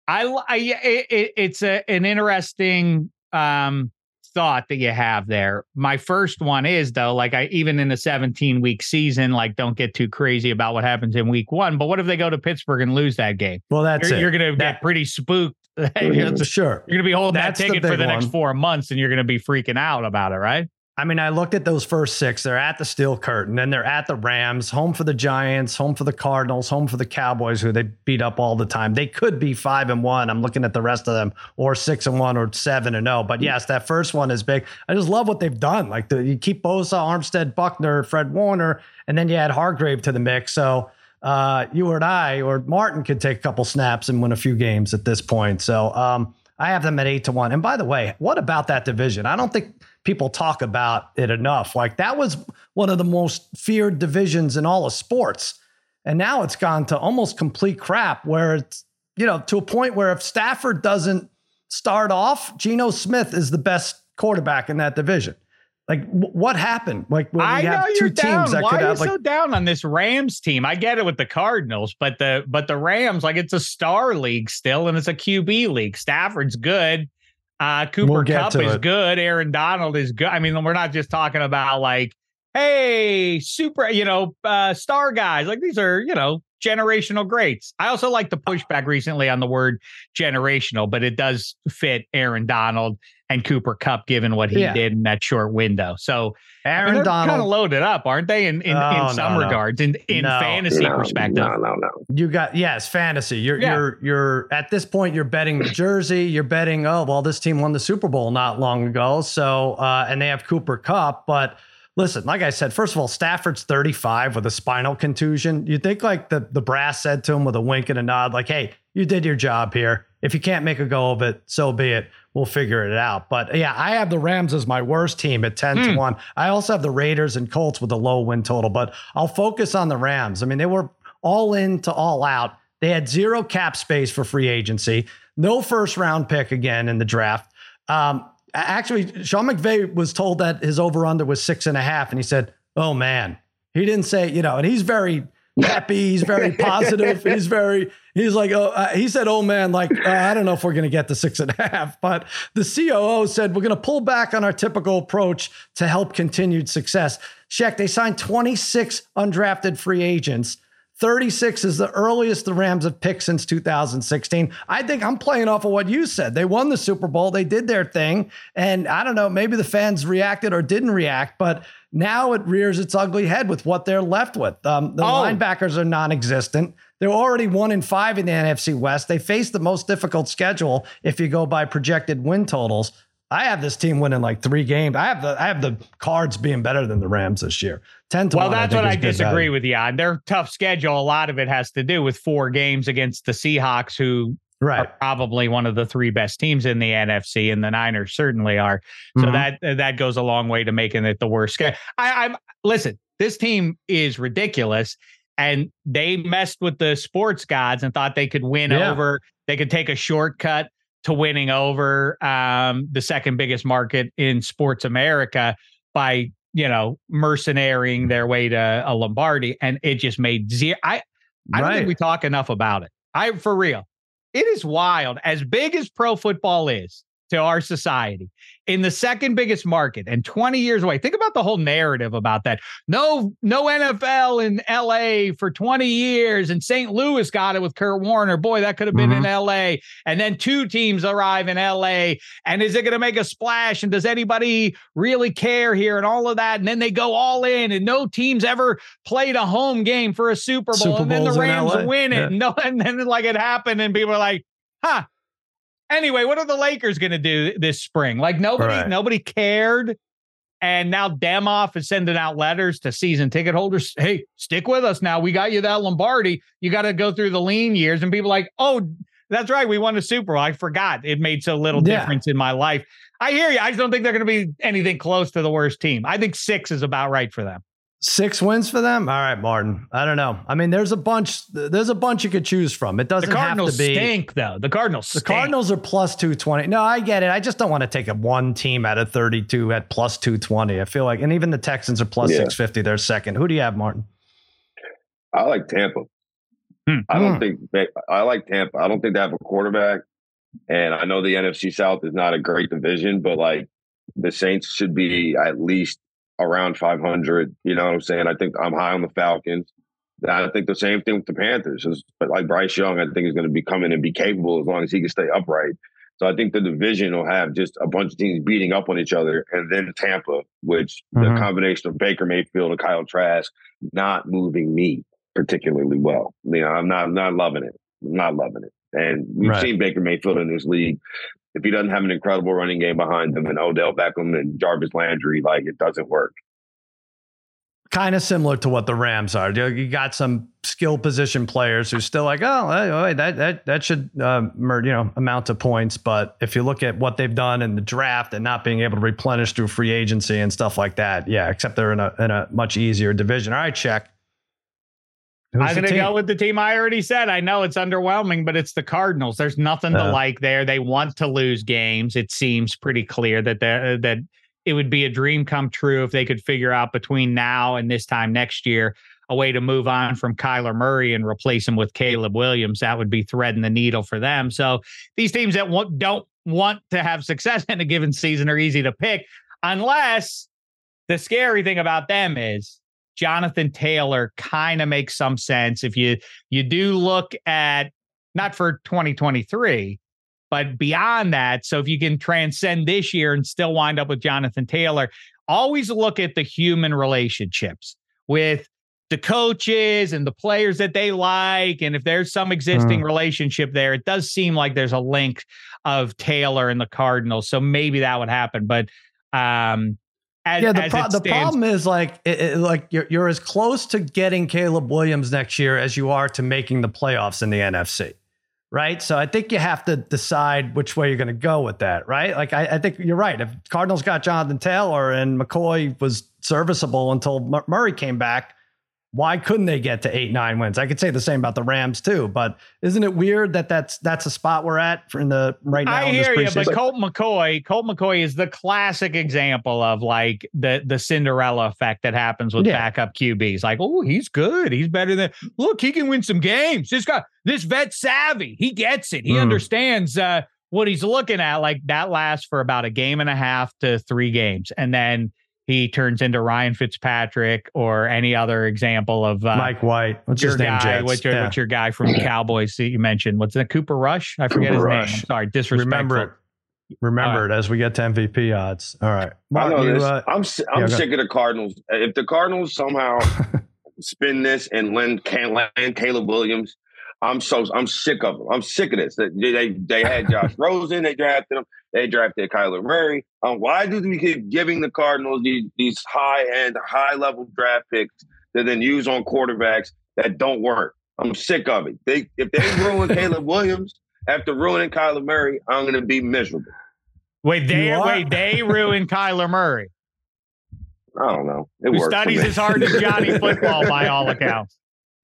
I, I it, it, it's a an interesting um thought that you have there. My first one is though, like I even in a 17 week season, like don't get too crazy about what happens in week one. But what if they go to Pittsburgh and lose that game? well, that's You're, it. you're going to That- get pretty spooked. you're sure. You're going to be holding That's that ticket for the next four months, and you're going to be freaking out about it, right? I mean, I looked at those first six. They're at the steel curtain, then they're at the Rams, home for the Giants, home for the Cardinals, home for the Cowboys, who they beat up all the time. They could be five and one. I'm looking at the rest of them, or six and one, or seven and zero. Oh. But yes, that first one is big. I just love what they've done. Like the, you keep Bosa, Armstead, Buckner, Fred Warner, and then you add Hargrave to the mix. So uh, you or I or Martin could take a couple snaps and win a few games at this point. So um, I have them at eight to one. And by the way, what about that division? I don't think people talk about it enough. Like that was one of the most feared divisions in all of sports. And now it's gone to almost complete crap where it's, you know, to a point where if Stafford doesn't start off, Geno Smith is the best quarterback in that division. Like what happened? Like I know you're down. Why are you have, like, so down on this Rams team? I get it with the Cardinals, but the but the Rams, like it's a star league still, and it's a QB league. Stafford's good. Uh, Cooper we'll Kupp is it. good. Aaron Donald is good. I mean, we're not just talking about like, hey, super, you know, uh, star guys. Like these are, you know, generational greats. I also like the pushback recently on the word generational, but it does fit Aaron Donald and Cooper Kupp, given what he yeah. did in that short window. So Aaron I mean, Donald kind of loaded up, aren't they? In in, oh, in some no, regards, in in no, fantasy no, perspective. No, no, no. You got yes, fantasy. You're yeah. you're you're at this point. You're betting the jersey. You're betting. Oh well, this team won the Super Bowl not long ago. So uh, and they have Cooper Kupp, but listen, like I said, first of all, Stafford's 35 with a spinal contusion. You think like the, the brass said to him with a wink and a nod, like, hey, you did your job here. If you can't make a go of it, so be it. We'll figure it out. But yeah, I have the Rams as my worst team at 10 mm. to hmm. 1. I also have the Raiders and Colts with a low win total, but I'll focus on the Rams. I mean, they were all in to all out. They had zero cap space for free agency, no first round pick again in the draft. Um, actually, Sean McVay was told that his over under was six and a half, and he said, "Oh man," he didn't say, you know, and he's very happy. He's very positive. he's very, he's like, oh, uh, he said, oh man, like, uh, I don't know if we're going to get the six and a half. But the COO said, we're going to pull back on our typical approach to help continued success. Check, they signed 26 undrafted free agents. 36 is the earliest the Rams have picked since 2016. I think I'm playing off of what you said. They won the Super Bowl, they did their thing. And I don't know, maybe the fans reacted or didn't react, but now it rears its ugly head with what they're left with. Um, the oh. linebackers are non existent. They're already one in five in the NFC West. They face the most difficult schedule if you go by projected win totals. I have this team winning like three games. I have the I have the cards being better than the Rams this year. Ten to well, one, that's I what I disagree with you on. Their tough schedule. A lot of it has to do with four games against the Seahawks, who right. are probably one of the three best teams in the NFC, and the Niners certainly are. So mm-hmm. that that goes a long way to making it the worst. I, I'm listen. This team is ridiculous, and they messed with the sports gods and thought they could win yeah. over. They could take a shortcut to winning over um, the second biggest market in sports America by you know mercenarying their way to a Lombardi, and it just made zero. I I don't think we talk enough about it. I for real, it is wild. As big as pro football is, to our society in the second biggest market and 20 years away. Think about the whole narrative about that. No, no NFL in LA for 20 years, and St. Louis got it with Kurt Warner. Boy, that could have been mm-hmm. in LA. And then two teams arrive in LA. And is it going to make a splash? And does anybody really care here? And all of that. And then they go all in, and no teams ever played a home game for a Super Bowl. Super and then the Rams win it. Yeah. And, no, and then like it happened, and people are like, huh, Anyway, what are the Lakers going to do this spring? Like nobody, right. nobody cared. And now Demoff is sending out letters to season ticket holders. Hey, stick with us now. We got you that Lombardi. You got to go through the lean years. And people like, oh, that's right. We won a Super Bowl. I forgot. It made so little yeah. difference in my life. I hear you. I just don't think they're going to be anything close to the worst team. I think six is about right for them. Six wins for them. All right, Martin. I don't know. I mean, there's a bunch. There's a bunch you could choose from. It doesn't the Cardinals have to be. Stink though. The Cardinals. The Cardinals are plus two twenty. No, I get it. I just don't want to take a one team out of thirty two at plus two twenty. I feel like, and even the Texans are plus yeah. six fifty. They're second. Who do you have, Martin? I like Tampa. Hmm. I don't hmm. think they, I like Tampa. I don't think they have a quarterback, and I know the NFC South is not a great division, but like the Saints should be at least around 500. You know what I'm saying? I think I'm high on the Falcons. I think the same thing with the Panthers. But like Bryce Young, I think is going to be coming and be capable as long as he can stay upright. So I think the division will have just a bunch of teams beating up on each other, and then Tampa, which mm-hmm. the combination of Baker Mayfield and Kyle Trask not moving me particularly well. You know, I'm not I'm not loving it. I'm not loving it. And we've right. seen Baker Mayfield in this league. If he doesn't have an incredible running game behind him and Odell Beckham and Jarvis Landry, like it doesn't work kind of similar to what the Rams are. You got some skill position players who still like, oh, that that that should uh, you know amount to points. But if you look at what they've done in the draft and not being able to replenish through free agency and stuff like that, yeah, except they're in a in a much easier division. All right, check. I'm going to go with the team I already said. I know it's underwhelming, but it's the Cardinals. There's nothing uh, to like there. They want to lose games. It seems pretty clear that that it would be a dream come true if they could figure out between now and this time next year a way to move on from Kyler Murray and replace him with Caleb Williams. That would be threading the needle for them. So these teams that want, don't want to have success in a given season are easy to pick, unless the scary thing about them is Jonathan Taylor kind of makes some sense if you you do look at not for 2023 but beyond that, so if you can transcend this year and still wind up with Jonathan Taylor, always look at the human relationships with the coaches and the players that they like. And if there's some existing mm. relationship there, it does seem like there's a link of Taylor and the Cardinals. So maybe that would happen. But um, as, yeah, the, pro- the problem is like it, it, like you're you're as close to getting Caleb Williams next year as you are to making the playoffs in the NFC right? So I think you have to decide which way you're going to go with that, right? Like I, I, think you're right. If Cardinals got Jonathan Taylor and McCoy was serviceable until Murray came back, why couldn't they get to eight, nine wins? I could say the same about the Rams too, but isn't it weird that that's that's a spot we're at for in the right now? I hear you, but Colt McCoy, Colt McCoy is the classic example of like the the Cinderella effect that happens with yeah. backup QBs. Like, oh, he's good, he's better than. Look, he can win some games. This guy, this vet savvy, he gets it. He mm. understands uh, what he's looking at. Like that lasts for about a game and a half to three games, and then he turns into Ryan Fitzpatrick or any other example of uh, Mike White. What's your name? Guy, what's, your, yeah. what's your guy from the Cowboys that you mentioned? What's that? Cooper Rush? I forget Cooper his Rush. name. I'm sorry, disrespectful. Remember it. Remember uh, it as we get to MVP odds. All right. Mark, I know you, this. Uh, I'm I'm yeah, sick of the Cardinals. If the Cardinals somehow spin this and land, can't land Caleb Williams, I'm so I'm sick of them. I'm sick of this. They they, they had Josh Rosen. They drafted him. They drafted Kyler Murray. Um, why do we keep giving the Cardinals these, these high end, high level draft picks that then use on quarterbacks that don't work? I'm sick of it. They if they ruin Caleb Williams after ruining Kyler Murray, I'm going to be miserable. Wait, they wait they ruined Kyler Murray. I don't know. It Who studies as hard as Johnny football by all accounts.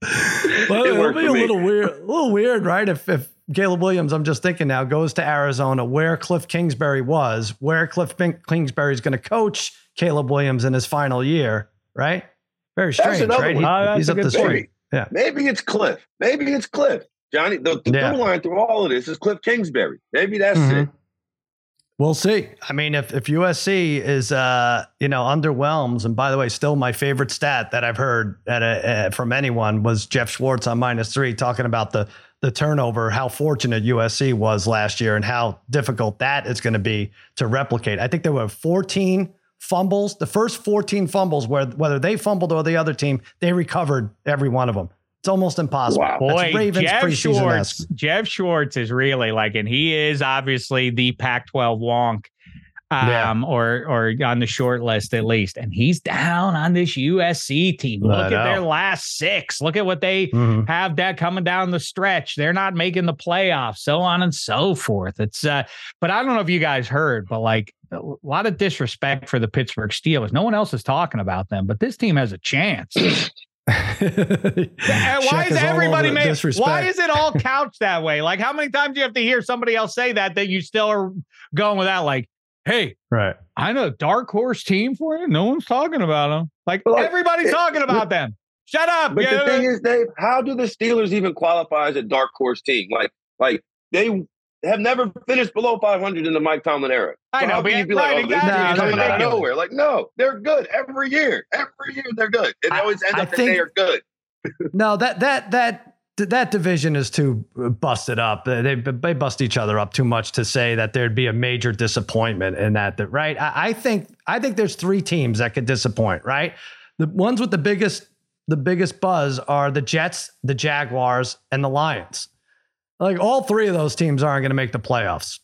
Well, it will be a little weird, a little weird, right? If if Caleb Williams, I'm just thinking now, goes to Arizona, where Cliff Kingsbury was, where Cliff Kingsbury is going to coach Caleb Williams in his final year, right? Very strange, right? He, uh, he's up the street. Yeah. Maybe it's Cliff. Maybe it's Cliff. Johnny, the, the yeah. line through all of this is Cliff Kingsbury. Maybe that's mm-hmm. it. We'll see. I mean, if, if USC is, uh, you know, underwhelms, and by the way, still my favorite stat that I've heard at a, from anyone was Jeff Schwartz on minus three talking about the the turnover, how fortunate USC was last year, and how difficult that is going to be to replicate. I think there were 14 fumbles. The first 14 fumbles, where whether they fumbled or the other team, they recovered every one of them. It's almost impossible. Wow. Boy, Ravens Jeff Schwartz, Jeff Schwartz is really like, and he is obviously the Pac-12 wonk, um, yeah. or or on the short list at least. And he's down on this USC team. Look at their last six. Look at what they mm-hmm. have that coming down the stretch. They're not making the playoffs, so on and so forth. It's uh, but I don't know if you guys heard, but like a lot of disrespect for the Pittsburgh Steelers. No one else is talking about them, but this team has a chance. why is everybody made? Why is it all couched that way? Like, how many times do you have to hear somebody else say that that you still are going with that? Like, hey, right? I know a dark horse team for you. No one's talking about them. Like, like everybody's it, talking about it, them. Shut up. But yeah. the thing is, Dave, how do the Steelers even qualify as a dark horse team? Like, like they have never finished below 500 in the Mike Tomlin era. So I know, but be right, like, oh, exactly. coming out of nowhere. Like, no, they're good every year. Every year they're good. It always ends up think, that they are good. no, that that that that division is too busted up. They they bust each other up too much to say that there'd be a major disappointment in that. That right? I, I think I think there's three teams that could disappoint. Right? The ones with the biggest the biggest buzz are the Jets, the Jaguars, and the Lions. Like all three of those teams aren't going to make the playoffs.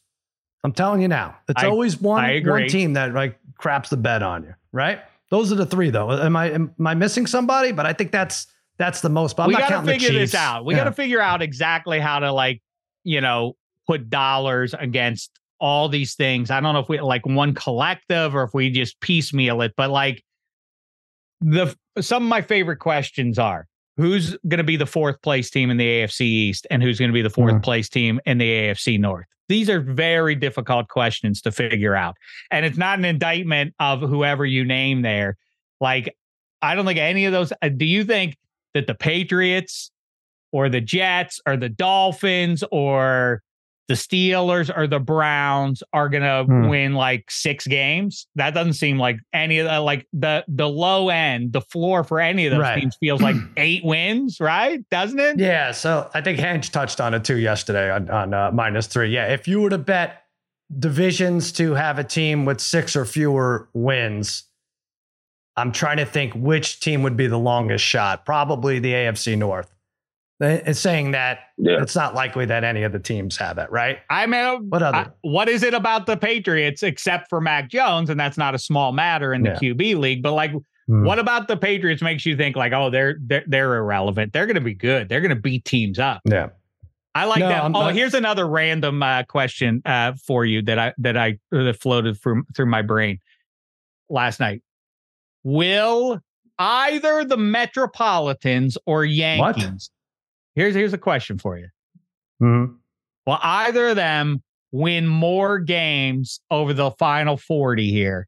I'm telling you now. It's I, always one one team that like craps the bet on you. Right? Those are the three though. Am I am I missing somebody? But I think that's that's the most. But I'm we got to figure this out. We yeah. got to figure out exactly how to like, you know, put dollars against all these things. I don't know if we like one collective or if we just piecemeal it, but like the some of my favorite questions are who's going to be the fourth place team in the AFC East and who's going to be the 4th mm-hmm. place team in the AFC North. These are very difficult questions to figure out. And it's not an indictment of whoever you name there. Like I don't think any of those uh, do you think that the Patriots or the Jets or the Dolphins or the Steelers or the Browns are going to hmm. win like six games. That doesn't seem like any of the like the the low end, the floor for any of those right. teams feels like eight wins, right? Doesn't it? Yeah. So I think Hench touched on it too yesterday on on uh, minus three. Yeah, if you were to bet divisions to have a team with six or fewer wins, I'm trying to think which team would be the longest shot. Probably the AFC North. It's saying that yeah. it's not likely that any of the teams have it, right? I mean, what other? I, what is it about the Patriots except for Mac Jones, and that's not a small matter in the yeah. QB league. But like, mm. what about the Patriots makes you think like, oh, they're they're, they're irrelevant? They're going to be good. They're going to beat teams up. Yeah. I like no, that. I'm oh, not- here's another random uh, question uh, for you that I that I that floated through through my brain last night. Will either the Metropolitans or Yankees? Here's here's a question for you. Mm-hmm. Will either of them win more games over the final 40 here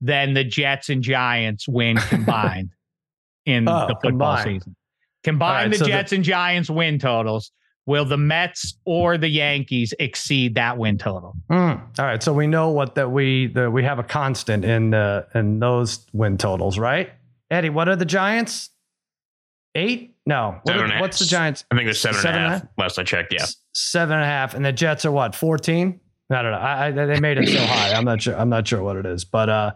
than the Jets and Giants win combined in oh, the football combined. season? Combine right, the so Jets the- and Giants win totals. Will the Mets or the Yankees exceed that win total? Mm. All right, so we know what that we that we have a constant in the in those win totals, right? Eddie, what are the Giants? Eight? No. What are, what's the Giants? I think they're seven, seven and a half. Last I checked, yeah. Seven and a half, and the Jets are what? Fourteen? I don't know. I, I, they made it so high. I'm not sure. I'm not sure what it is, but uh,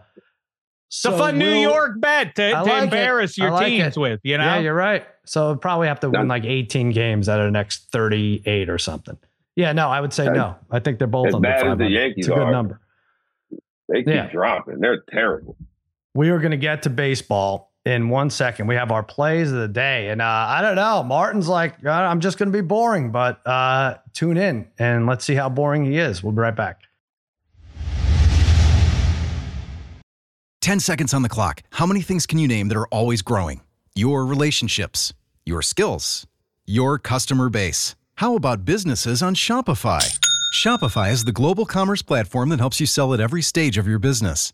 so it's a fun we'll, New York bet to, to embarrass it. your like teams it. with. You know? Yeah, you're right. So we'll probably have to win like 18 games out of the next 38 or something. Yeah, no, I would say no. I think they're both as bad as the Yankees it's a good are. number. They keep yeah. dropping. They're terrible. We are going to get to baseball in one second. We have our plays of the day. And uh, I don't know. Martin's like, I'm just going to be boring, but uh, tune in and let's see how boring he is. We'll be right back. 10 seconds on the clock. How many things can you name that are always growing? Your relationships, your skills, your customer base. How about businesses on Shopify? Shopify is the global commerce platform that helps you sell at every stage of your business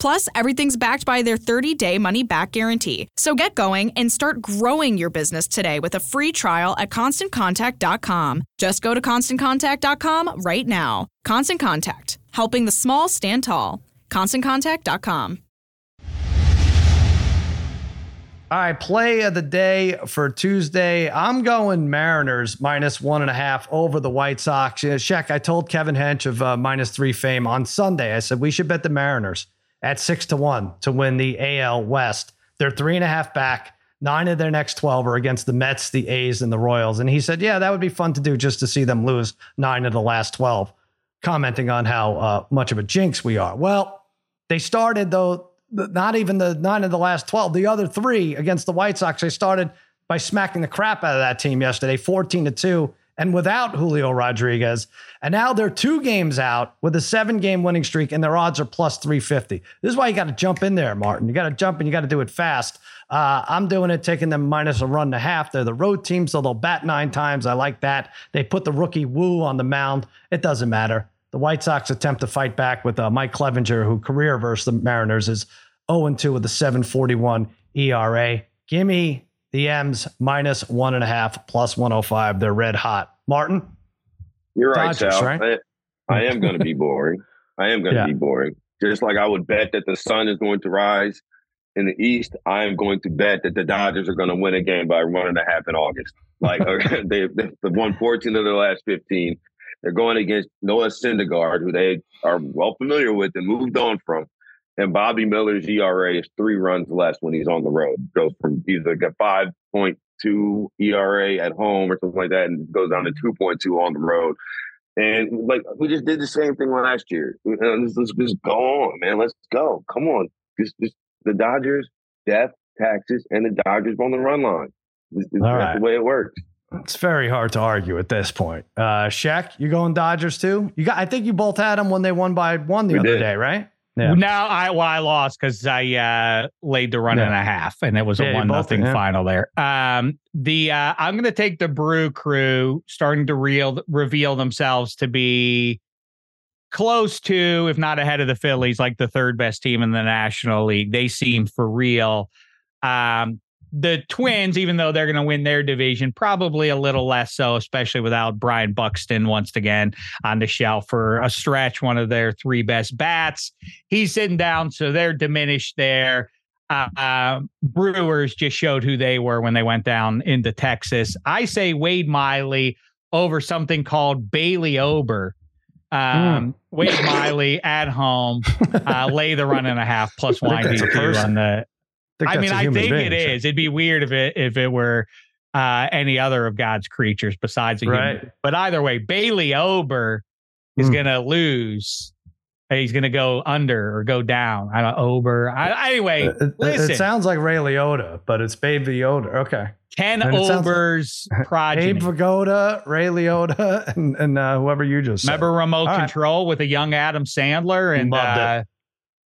Plus, everything's backed by their 30 day money back guarantee. So get going and start growing your business today with a free trial at constantcontact.com. Just go to constantcontact.com right now. Constant Contact, helping the small stand tall. ConstantContact.com. All right, play of the day for Tuesday. I'm going Mariners minus one and a half over the White Sox. Yeah, Sheck, I told Kevin Hench of uh, minus three fame on Sunday. I said we should bet the Mariners at six to one to win the AL West. They're three and a half back. Nine of their next 12 are against the Mets, the A's, and the Royals. And he said, yeah, that would be fun to do just to see them lose nine of the last 12, commenting on how uh, much of a jinx we are. Well, they started, though, not even the nine of the last 12, the other three against the White Sox, they started by smacking the crap out of that team yesterday, 14 to 2, and without Julio Rodriguez. And now they're two games out with a seven game winning streak, and their odds are plus 350. This is why you got to jump in there, Martin. You got to jump and you got to do it fast. Uh, I'm doing it, taking them minus a run and a half. They're the road team, so they'll bat nine times. I like that. They put the rookie Woo on the mound. It doesn't matter. The White Sox attempt to fight back with uh, Mike Clevinger, who career versus the Mariners is 0 2 with a 741 ERA. Give me the M's minus one and a half plus 105. They're red hot. Martin? You're right, Dodgers, Sal. Right? I, I, am going to be boring. I am going to yeah. be boring. Just like I would bet that the sun is going to rise in the East, I am going to bet that the Dodgers are going to win a game by one and a half in August. Like they, they've won 14 of their last 15. They're going against Noah Syndergaard, who they are well familiar with and moved on from. And Bobby Miller's ERA is three runs less when he's on the road. Goes from either like a 5.2 ERA at home or something like that, and goes down to 2.2 on the road. And like we just did the same thing last year. Let's, let's just go on, man. Let's go. Come on. Just, just the Dodgers, death, taxes, and the Dodgers on the run line. This, this, that's right. the way it works. It's very hard to argue at this point. Uh Shaq, you going Dodgers too? You got I think you both had them when they won by one the we other did. day, right? Yeah. Now I well I lost because I uh, laid the run yeah. and a half, and it was a one nothing yeah. final there. Um, the uh, I'm going to take the Brew Crew starting to real reveal themselves to be close to, if not ahead of the Phillies, like the third best team in the National League. They seem for real. Um, the Twins, even though they're going to win their division, probably a little less so, especially without Byron Buxton once again on the shelf for a stretch, one of their three best bats. He's sitting down, so they're diminished there. Uh, uh, Brewers just showed who they were when they went down into Texas. I say Wade Miley over something called Bailey Ober. Um, mm. Wade Miley at home, uh, lay the run and a half plus one on the I mean, I think being, it so. is. It'd be weird if it if it were uh, any other of God's creatures besides a right. human. But either way, Bailey Ober is mm. going to lose. He's going to go under or go down. I don't Ober. I, anyway, it, listen. It sounds like Ray Liotta, but it's Baby Yoda. Okay. Ken Ober's like progeny. Abe Vigoda, Ray Liotta, and, and uh, whoever you just said. Remember Remote All Control right. with a young Adam Sandler and Loved uh,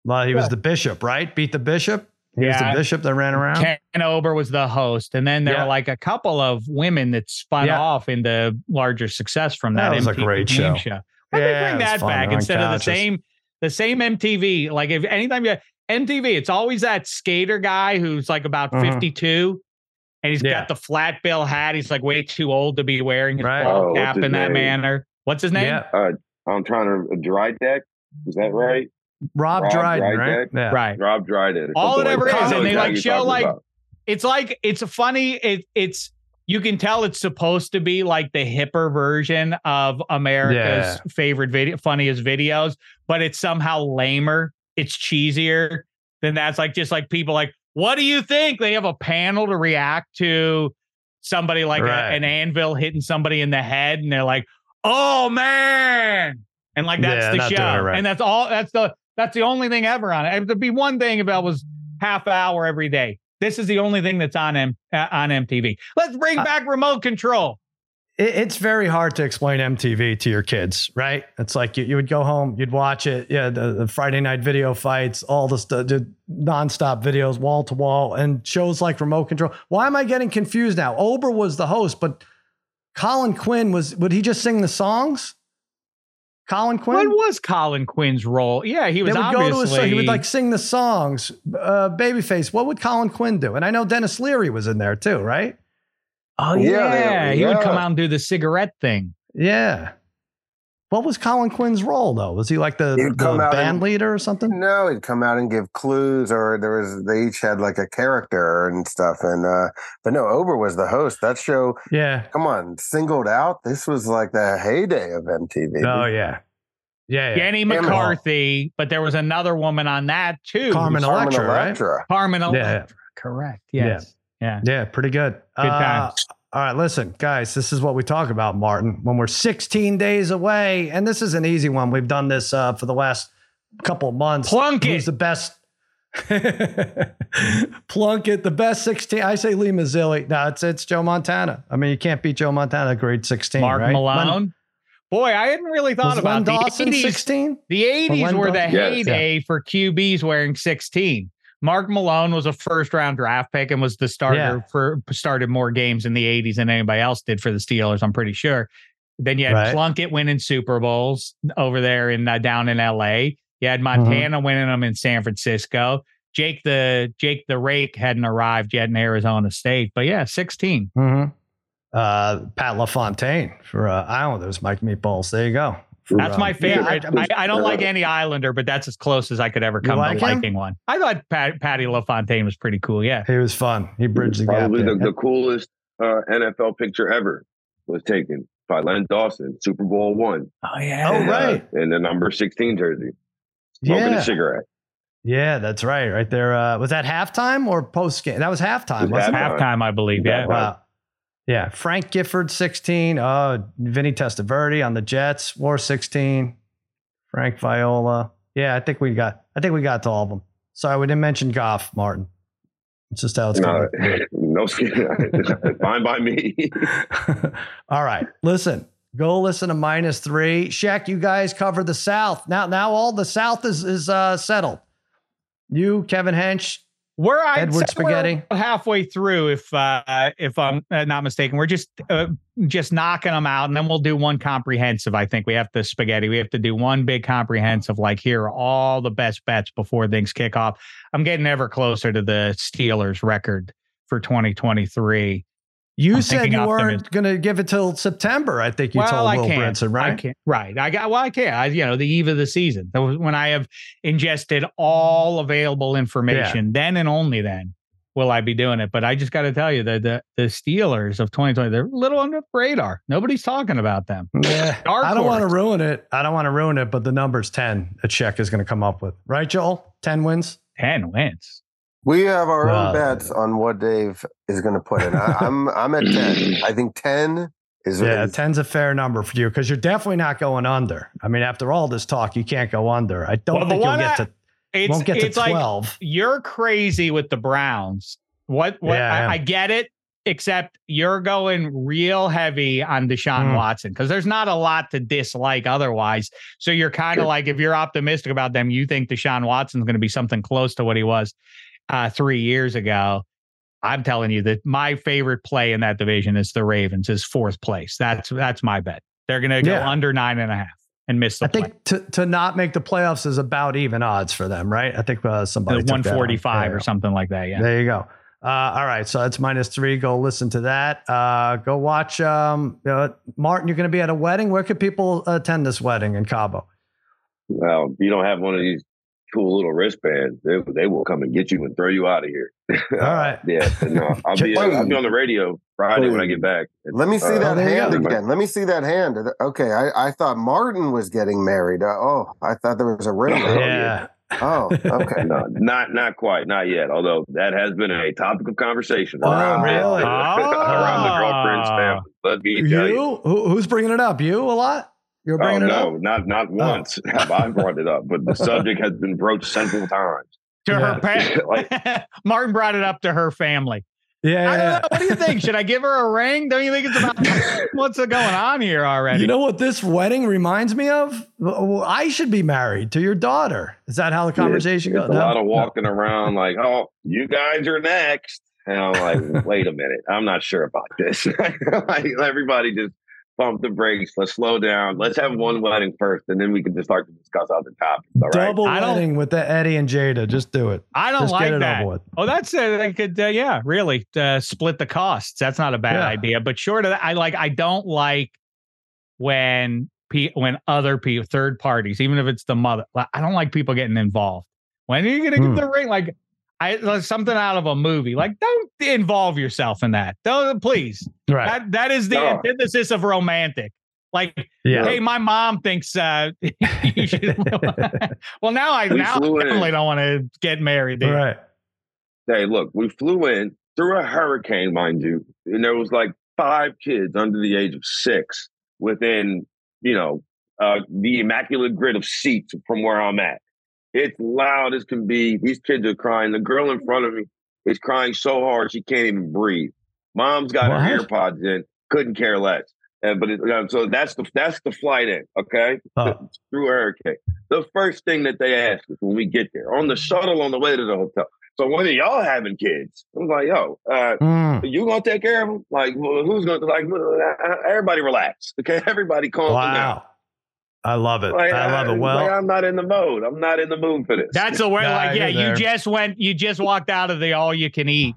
well, he was the bishop, right? Beat the bishop. He yeah. was the bishop that ran around. Ken Ober was the host, and then there yeah. were like a couple of women that spun yeah. off into larger success from that. That was MTV a great show. show. Why yeah, they bring that back instead of the same the same MTV? Like if anytime you MTV, it's always that skater guy who's like about uh-huh. 52 and he's got the flat bill hat. He's like way too old to be wearing his right. oh, cap in that manner. What's his name? Yeah. Uh, I'm trying to dry deck. Is that right? Rob, Rob Dyrdek, Dyrdek, right? Yeah. Right. Rob Dyrdek. All it ever like is, and they like show like about. it's like it's a funny. It it's you can tell it's supposed to be like the hipper version of America's yeah. favorite video, funniest videos, but it's somehow lamer. It's cheesier than that's like just like people like, what do you think? They have a panel to react to somebody like right. a, an anvil hitting somebody in the head, and they're like, oh man. And like that's yeah, the show. Right. And that's all that's the that's the only thing ever on it. It'd be one thing if I was half hour every day. This is the only thing that's on M- uh, on MTV. Let's bring uh, back remote control. It, it's very hard to explain MTV to your kids, right? It's like you, you would go home, you'd watch it, yeah, the, the Friday night video fights, all the, st- the nonstop videos, wall to wall, and shows like remote control. Why am I getting confused now? Ober was the host, but Colin Quinn was. Would he just sing the songs? Colin Quinn. What was Colin Quinn's role? Yeah, he was. They would obviously... go to a, he would like sing the songs. Uh, Babyface. What would Colin Quinn do? And I know Denis Leary was in there too, right? Oh yeah, yeah. he would come out and do the cigarette thing. Yeah. What was Colin Quinn's role though? Was he like the, He'd the band and- leader or something? No, he'd come out and give clues, or there was they each had like a character and stuff. And uh but no, Ober was the host. That show, Yeah. come on, singled out. This was like the heyday of MTV. Oh yeah. Yeah. yeah. Jenny Hammer. McCarthy, but there was another woman on that too. Carmen Carmen Electra, right? Electra. Carmen Yeah. Electra. Correct. Yeah. Yes. Yeah. Yeah, pretty good. Good Uh, times. All right, listen, guys, this is what we talk about, Martin. When we're 16 days away, and this is an easy one. We've done this uh, for the last couple of months. Plunkett. Who's the best? Plunkett, the best 16. I say Lee Mazzilli. No, it's it's Joe Montana. I mean, you can't beat Joe Montana, grade 16. Mark right? Malone. Len- Boy, I hadn't really thought was about Len the Dawson 80s. 16? The 80s Len were the Dawson? Yes. heyday for QBs wearing 16. Mark Malone was a first round draft pick and was the starter Yeah. for started more games in the 80s than anybody else did for the Steelers, I'm pretty sure. Then you had Right. Plunkett winning Super Bowls over there in uh, down in LA. You had Montana winning them in San Francisco. Jake the Jake the Rake hadn't arrived yet in Arizona State, but yeah, 16. Mhm. Uh, Pat LaFontaine for uh, Islanders, Mike Meatballs. There you go. For, That's my favorite. yeah, I, I don't like any Islander, but that's as close as I could ever come like to him? liking one. I thought Pat, Patty LaFontaine was pretty cool. Yeah. He was fun. He bridged the gap. Probably the, the coolest uh, NFL picture ever was taken by Len Dawson, Super Bowl one. Oh yeah. Oh, And, uh, right. in the number 16 jersey. Smoking Yeah. a cigarette. Yeah, that's right. Right there. Uh, was that halftime or post game? That was halftime, It was wasn't it? halftime. halftime, I believe. Yeah. Right. Wow. Yeah. Frank Gifford, 16. Uh, Vinny Testaverde on the Jets, wore 16. Frank Viola. Yeah, I think we got I think we got to all of them. Sorry, we didn't mention Goff, Martin. It's just how it's No, going. no skin. Fine by me. all right. Listen, go listen to minus three. Shaq, you guys cover the South. Now now all the South is is uh settled. You, Kevin Hench, We're I'd Edward Spaghetti. halfway through, if uh, if I'm uh, not mistaken. We're just uh, just knocking them out, and then we'll do one comprehensive. I think we have to spaghetti. We have to do one big comprehensive. Like here are all the best bets before things kick off. I'm getting ever closer to the Steelers record for 2023. You I'm said you weren't going to give it till September. I think you told I Will can't. Brinson, I right? can't. Right. I got. Well, I can't. I, you know, the eve of the season, that was when I have ingested all available information. Then and only then will I be doing it. But I just got to tell you that the the Steelers of 2020, they're a little under the radar. Nobody's talking about them. Yeah, I don't want to ruin it. I don't want to ruin it, but the number's 10 A check is going to come up with. Right, Joel? 10 wins? Ten wins. We have our Wow. own bets on what Dave is going to put in. I, I'm I'm at ten. I think ten is Yeah, is- 10's a fair number for you because you're definitely not going under. I mean, after all this talk, you can't go under. I don't Well, think you'll get I- to, It's won't get to it's like 12. you're crazy with the Browns. What? What? Yeah, I. I, I get it. Except you're going real heavy on Deshaun Mm. Watson because there's not a lot to dislike otherwise. So you're kind of Sure. like, if you're optimistic about them, you think Deshaun Watson's going to be something close to what he was uh, three years ago. I'm telling you that my favorite play in that division is the Ravens, is fourth place. That's that's my bet. They're going to go Yeah. under nine and a half and miss the I think to, to not make the playoffs is about even odds for them, right? I think uh, somebody play. took that on. 145 or something like that. Yeah. There you go. Uh, all right, so that's minus three. Go listen to that. Uh, go watch. Um, uh, Martin, you're going to be at a wedding. Where could people attend this wedding in Cabo? well, you don't have one of these cool little wristbands, they, they will come and get you and throw you out of here. All right. yeah. No, I'll be I'll be on the radio Friday when I get back. Let me see Uh, that there hand go. again. Let me see that hand. Okay, I, I thought Martin was getting married. Uh, oh, I thought there was a ring. Oh, there. yeah. Oh, okay. No, not not quite, not yet. Although that has been a topic of conversation Oh, around it, really? around the Ah. girlfriend's family. Let me tell you. You? Who, who's bringing it up? You a lot? You're Oh bringing it no, up. not not oh. once have I brought it up, but the subject has been broached several times. to Yeah. her pa- Martin brought it up to her family. Yeah. I yeah, don't know. What do you think? Should I give her a ring? Don't you think it's about what's going on here already? You know what this wedding reminds me of? Well, I should be married to your daughter. Is that how the conversation It's goes? a No? lot of No. walking around like, oh, you guys are next. And I'm like, wait a minute, I'm not sure about this. like, everybody just pump the brakes. Let's slow down. Let's have one wedding first, and then we can just start to discuss other topics. All right. Double I wedding with the Eddie and Jada. Just do it. I don't Just like get it that. over with. Oh, that's uh, they could, uh, yeah, really uh, split the costs. That's not a bad Yeah. idea. But short of that, I like. I don't like when pe- when other people, third parties, even if it's the mother, I don't like people getting involved. When are you gonna mm. get the ring? Like I like something out of a movie. Like, don't involve yourself in that. Don't please. Right. That that is the no. antithesis of romantic. Like, yeah. hey, my mom thinks uh you should well now I we now I definitely don't want to get married. There. Right. Hey, look, we flew in through a hurricane, mind you, and there was like five kids under the age of six within, you know, uh, the immaculate grid of seats from where I'm at. It's loud as can be. These kids are crying. The girl in front of me is crying so hard she can't even breathe. Mom's got what? her AirPods in, couldn't care less. And but it, so that's the that's the flight in, okay, oh. through hurricane. The first thing that they ask us when we get there on the shuttle on the way to the hotel. So when are y'all having kids? I was like, yo, uh, mm. you gonna take care of them? Like, well, who's gonna like? Everybody relax, okay? Everybody calm wow. down. I love it. Like, I love it. Well, like I'm not in the mode. I'm not in the mood for this. That's a word. Like, yeah, you just went. You just walked out of the all you can eat,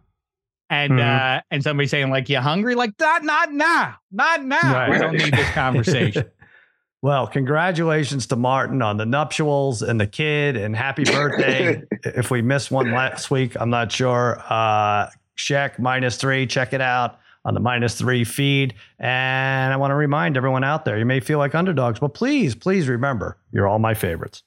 and mm-hmm. uh and somebody saying like, "You hungry?" Like, not not now, not now. Right. We don't need this conversation. well, congratulations to Martin on the nuptials and the kid, and happy birthday. if we missed one last week, I'm not sure. Uh, check minus three. Check it out on the minus three feed. And I want to remind everyone out there, you may feel like underdogs, but please, please remember, you're all my favorites.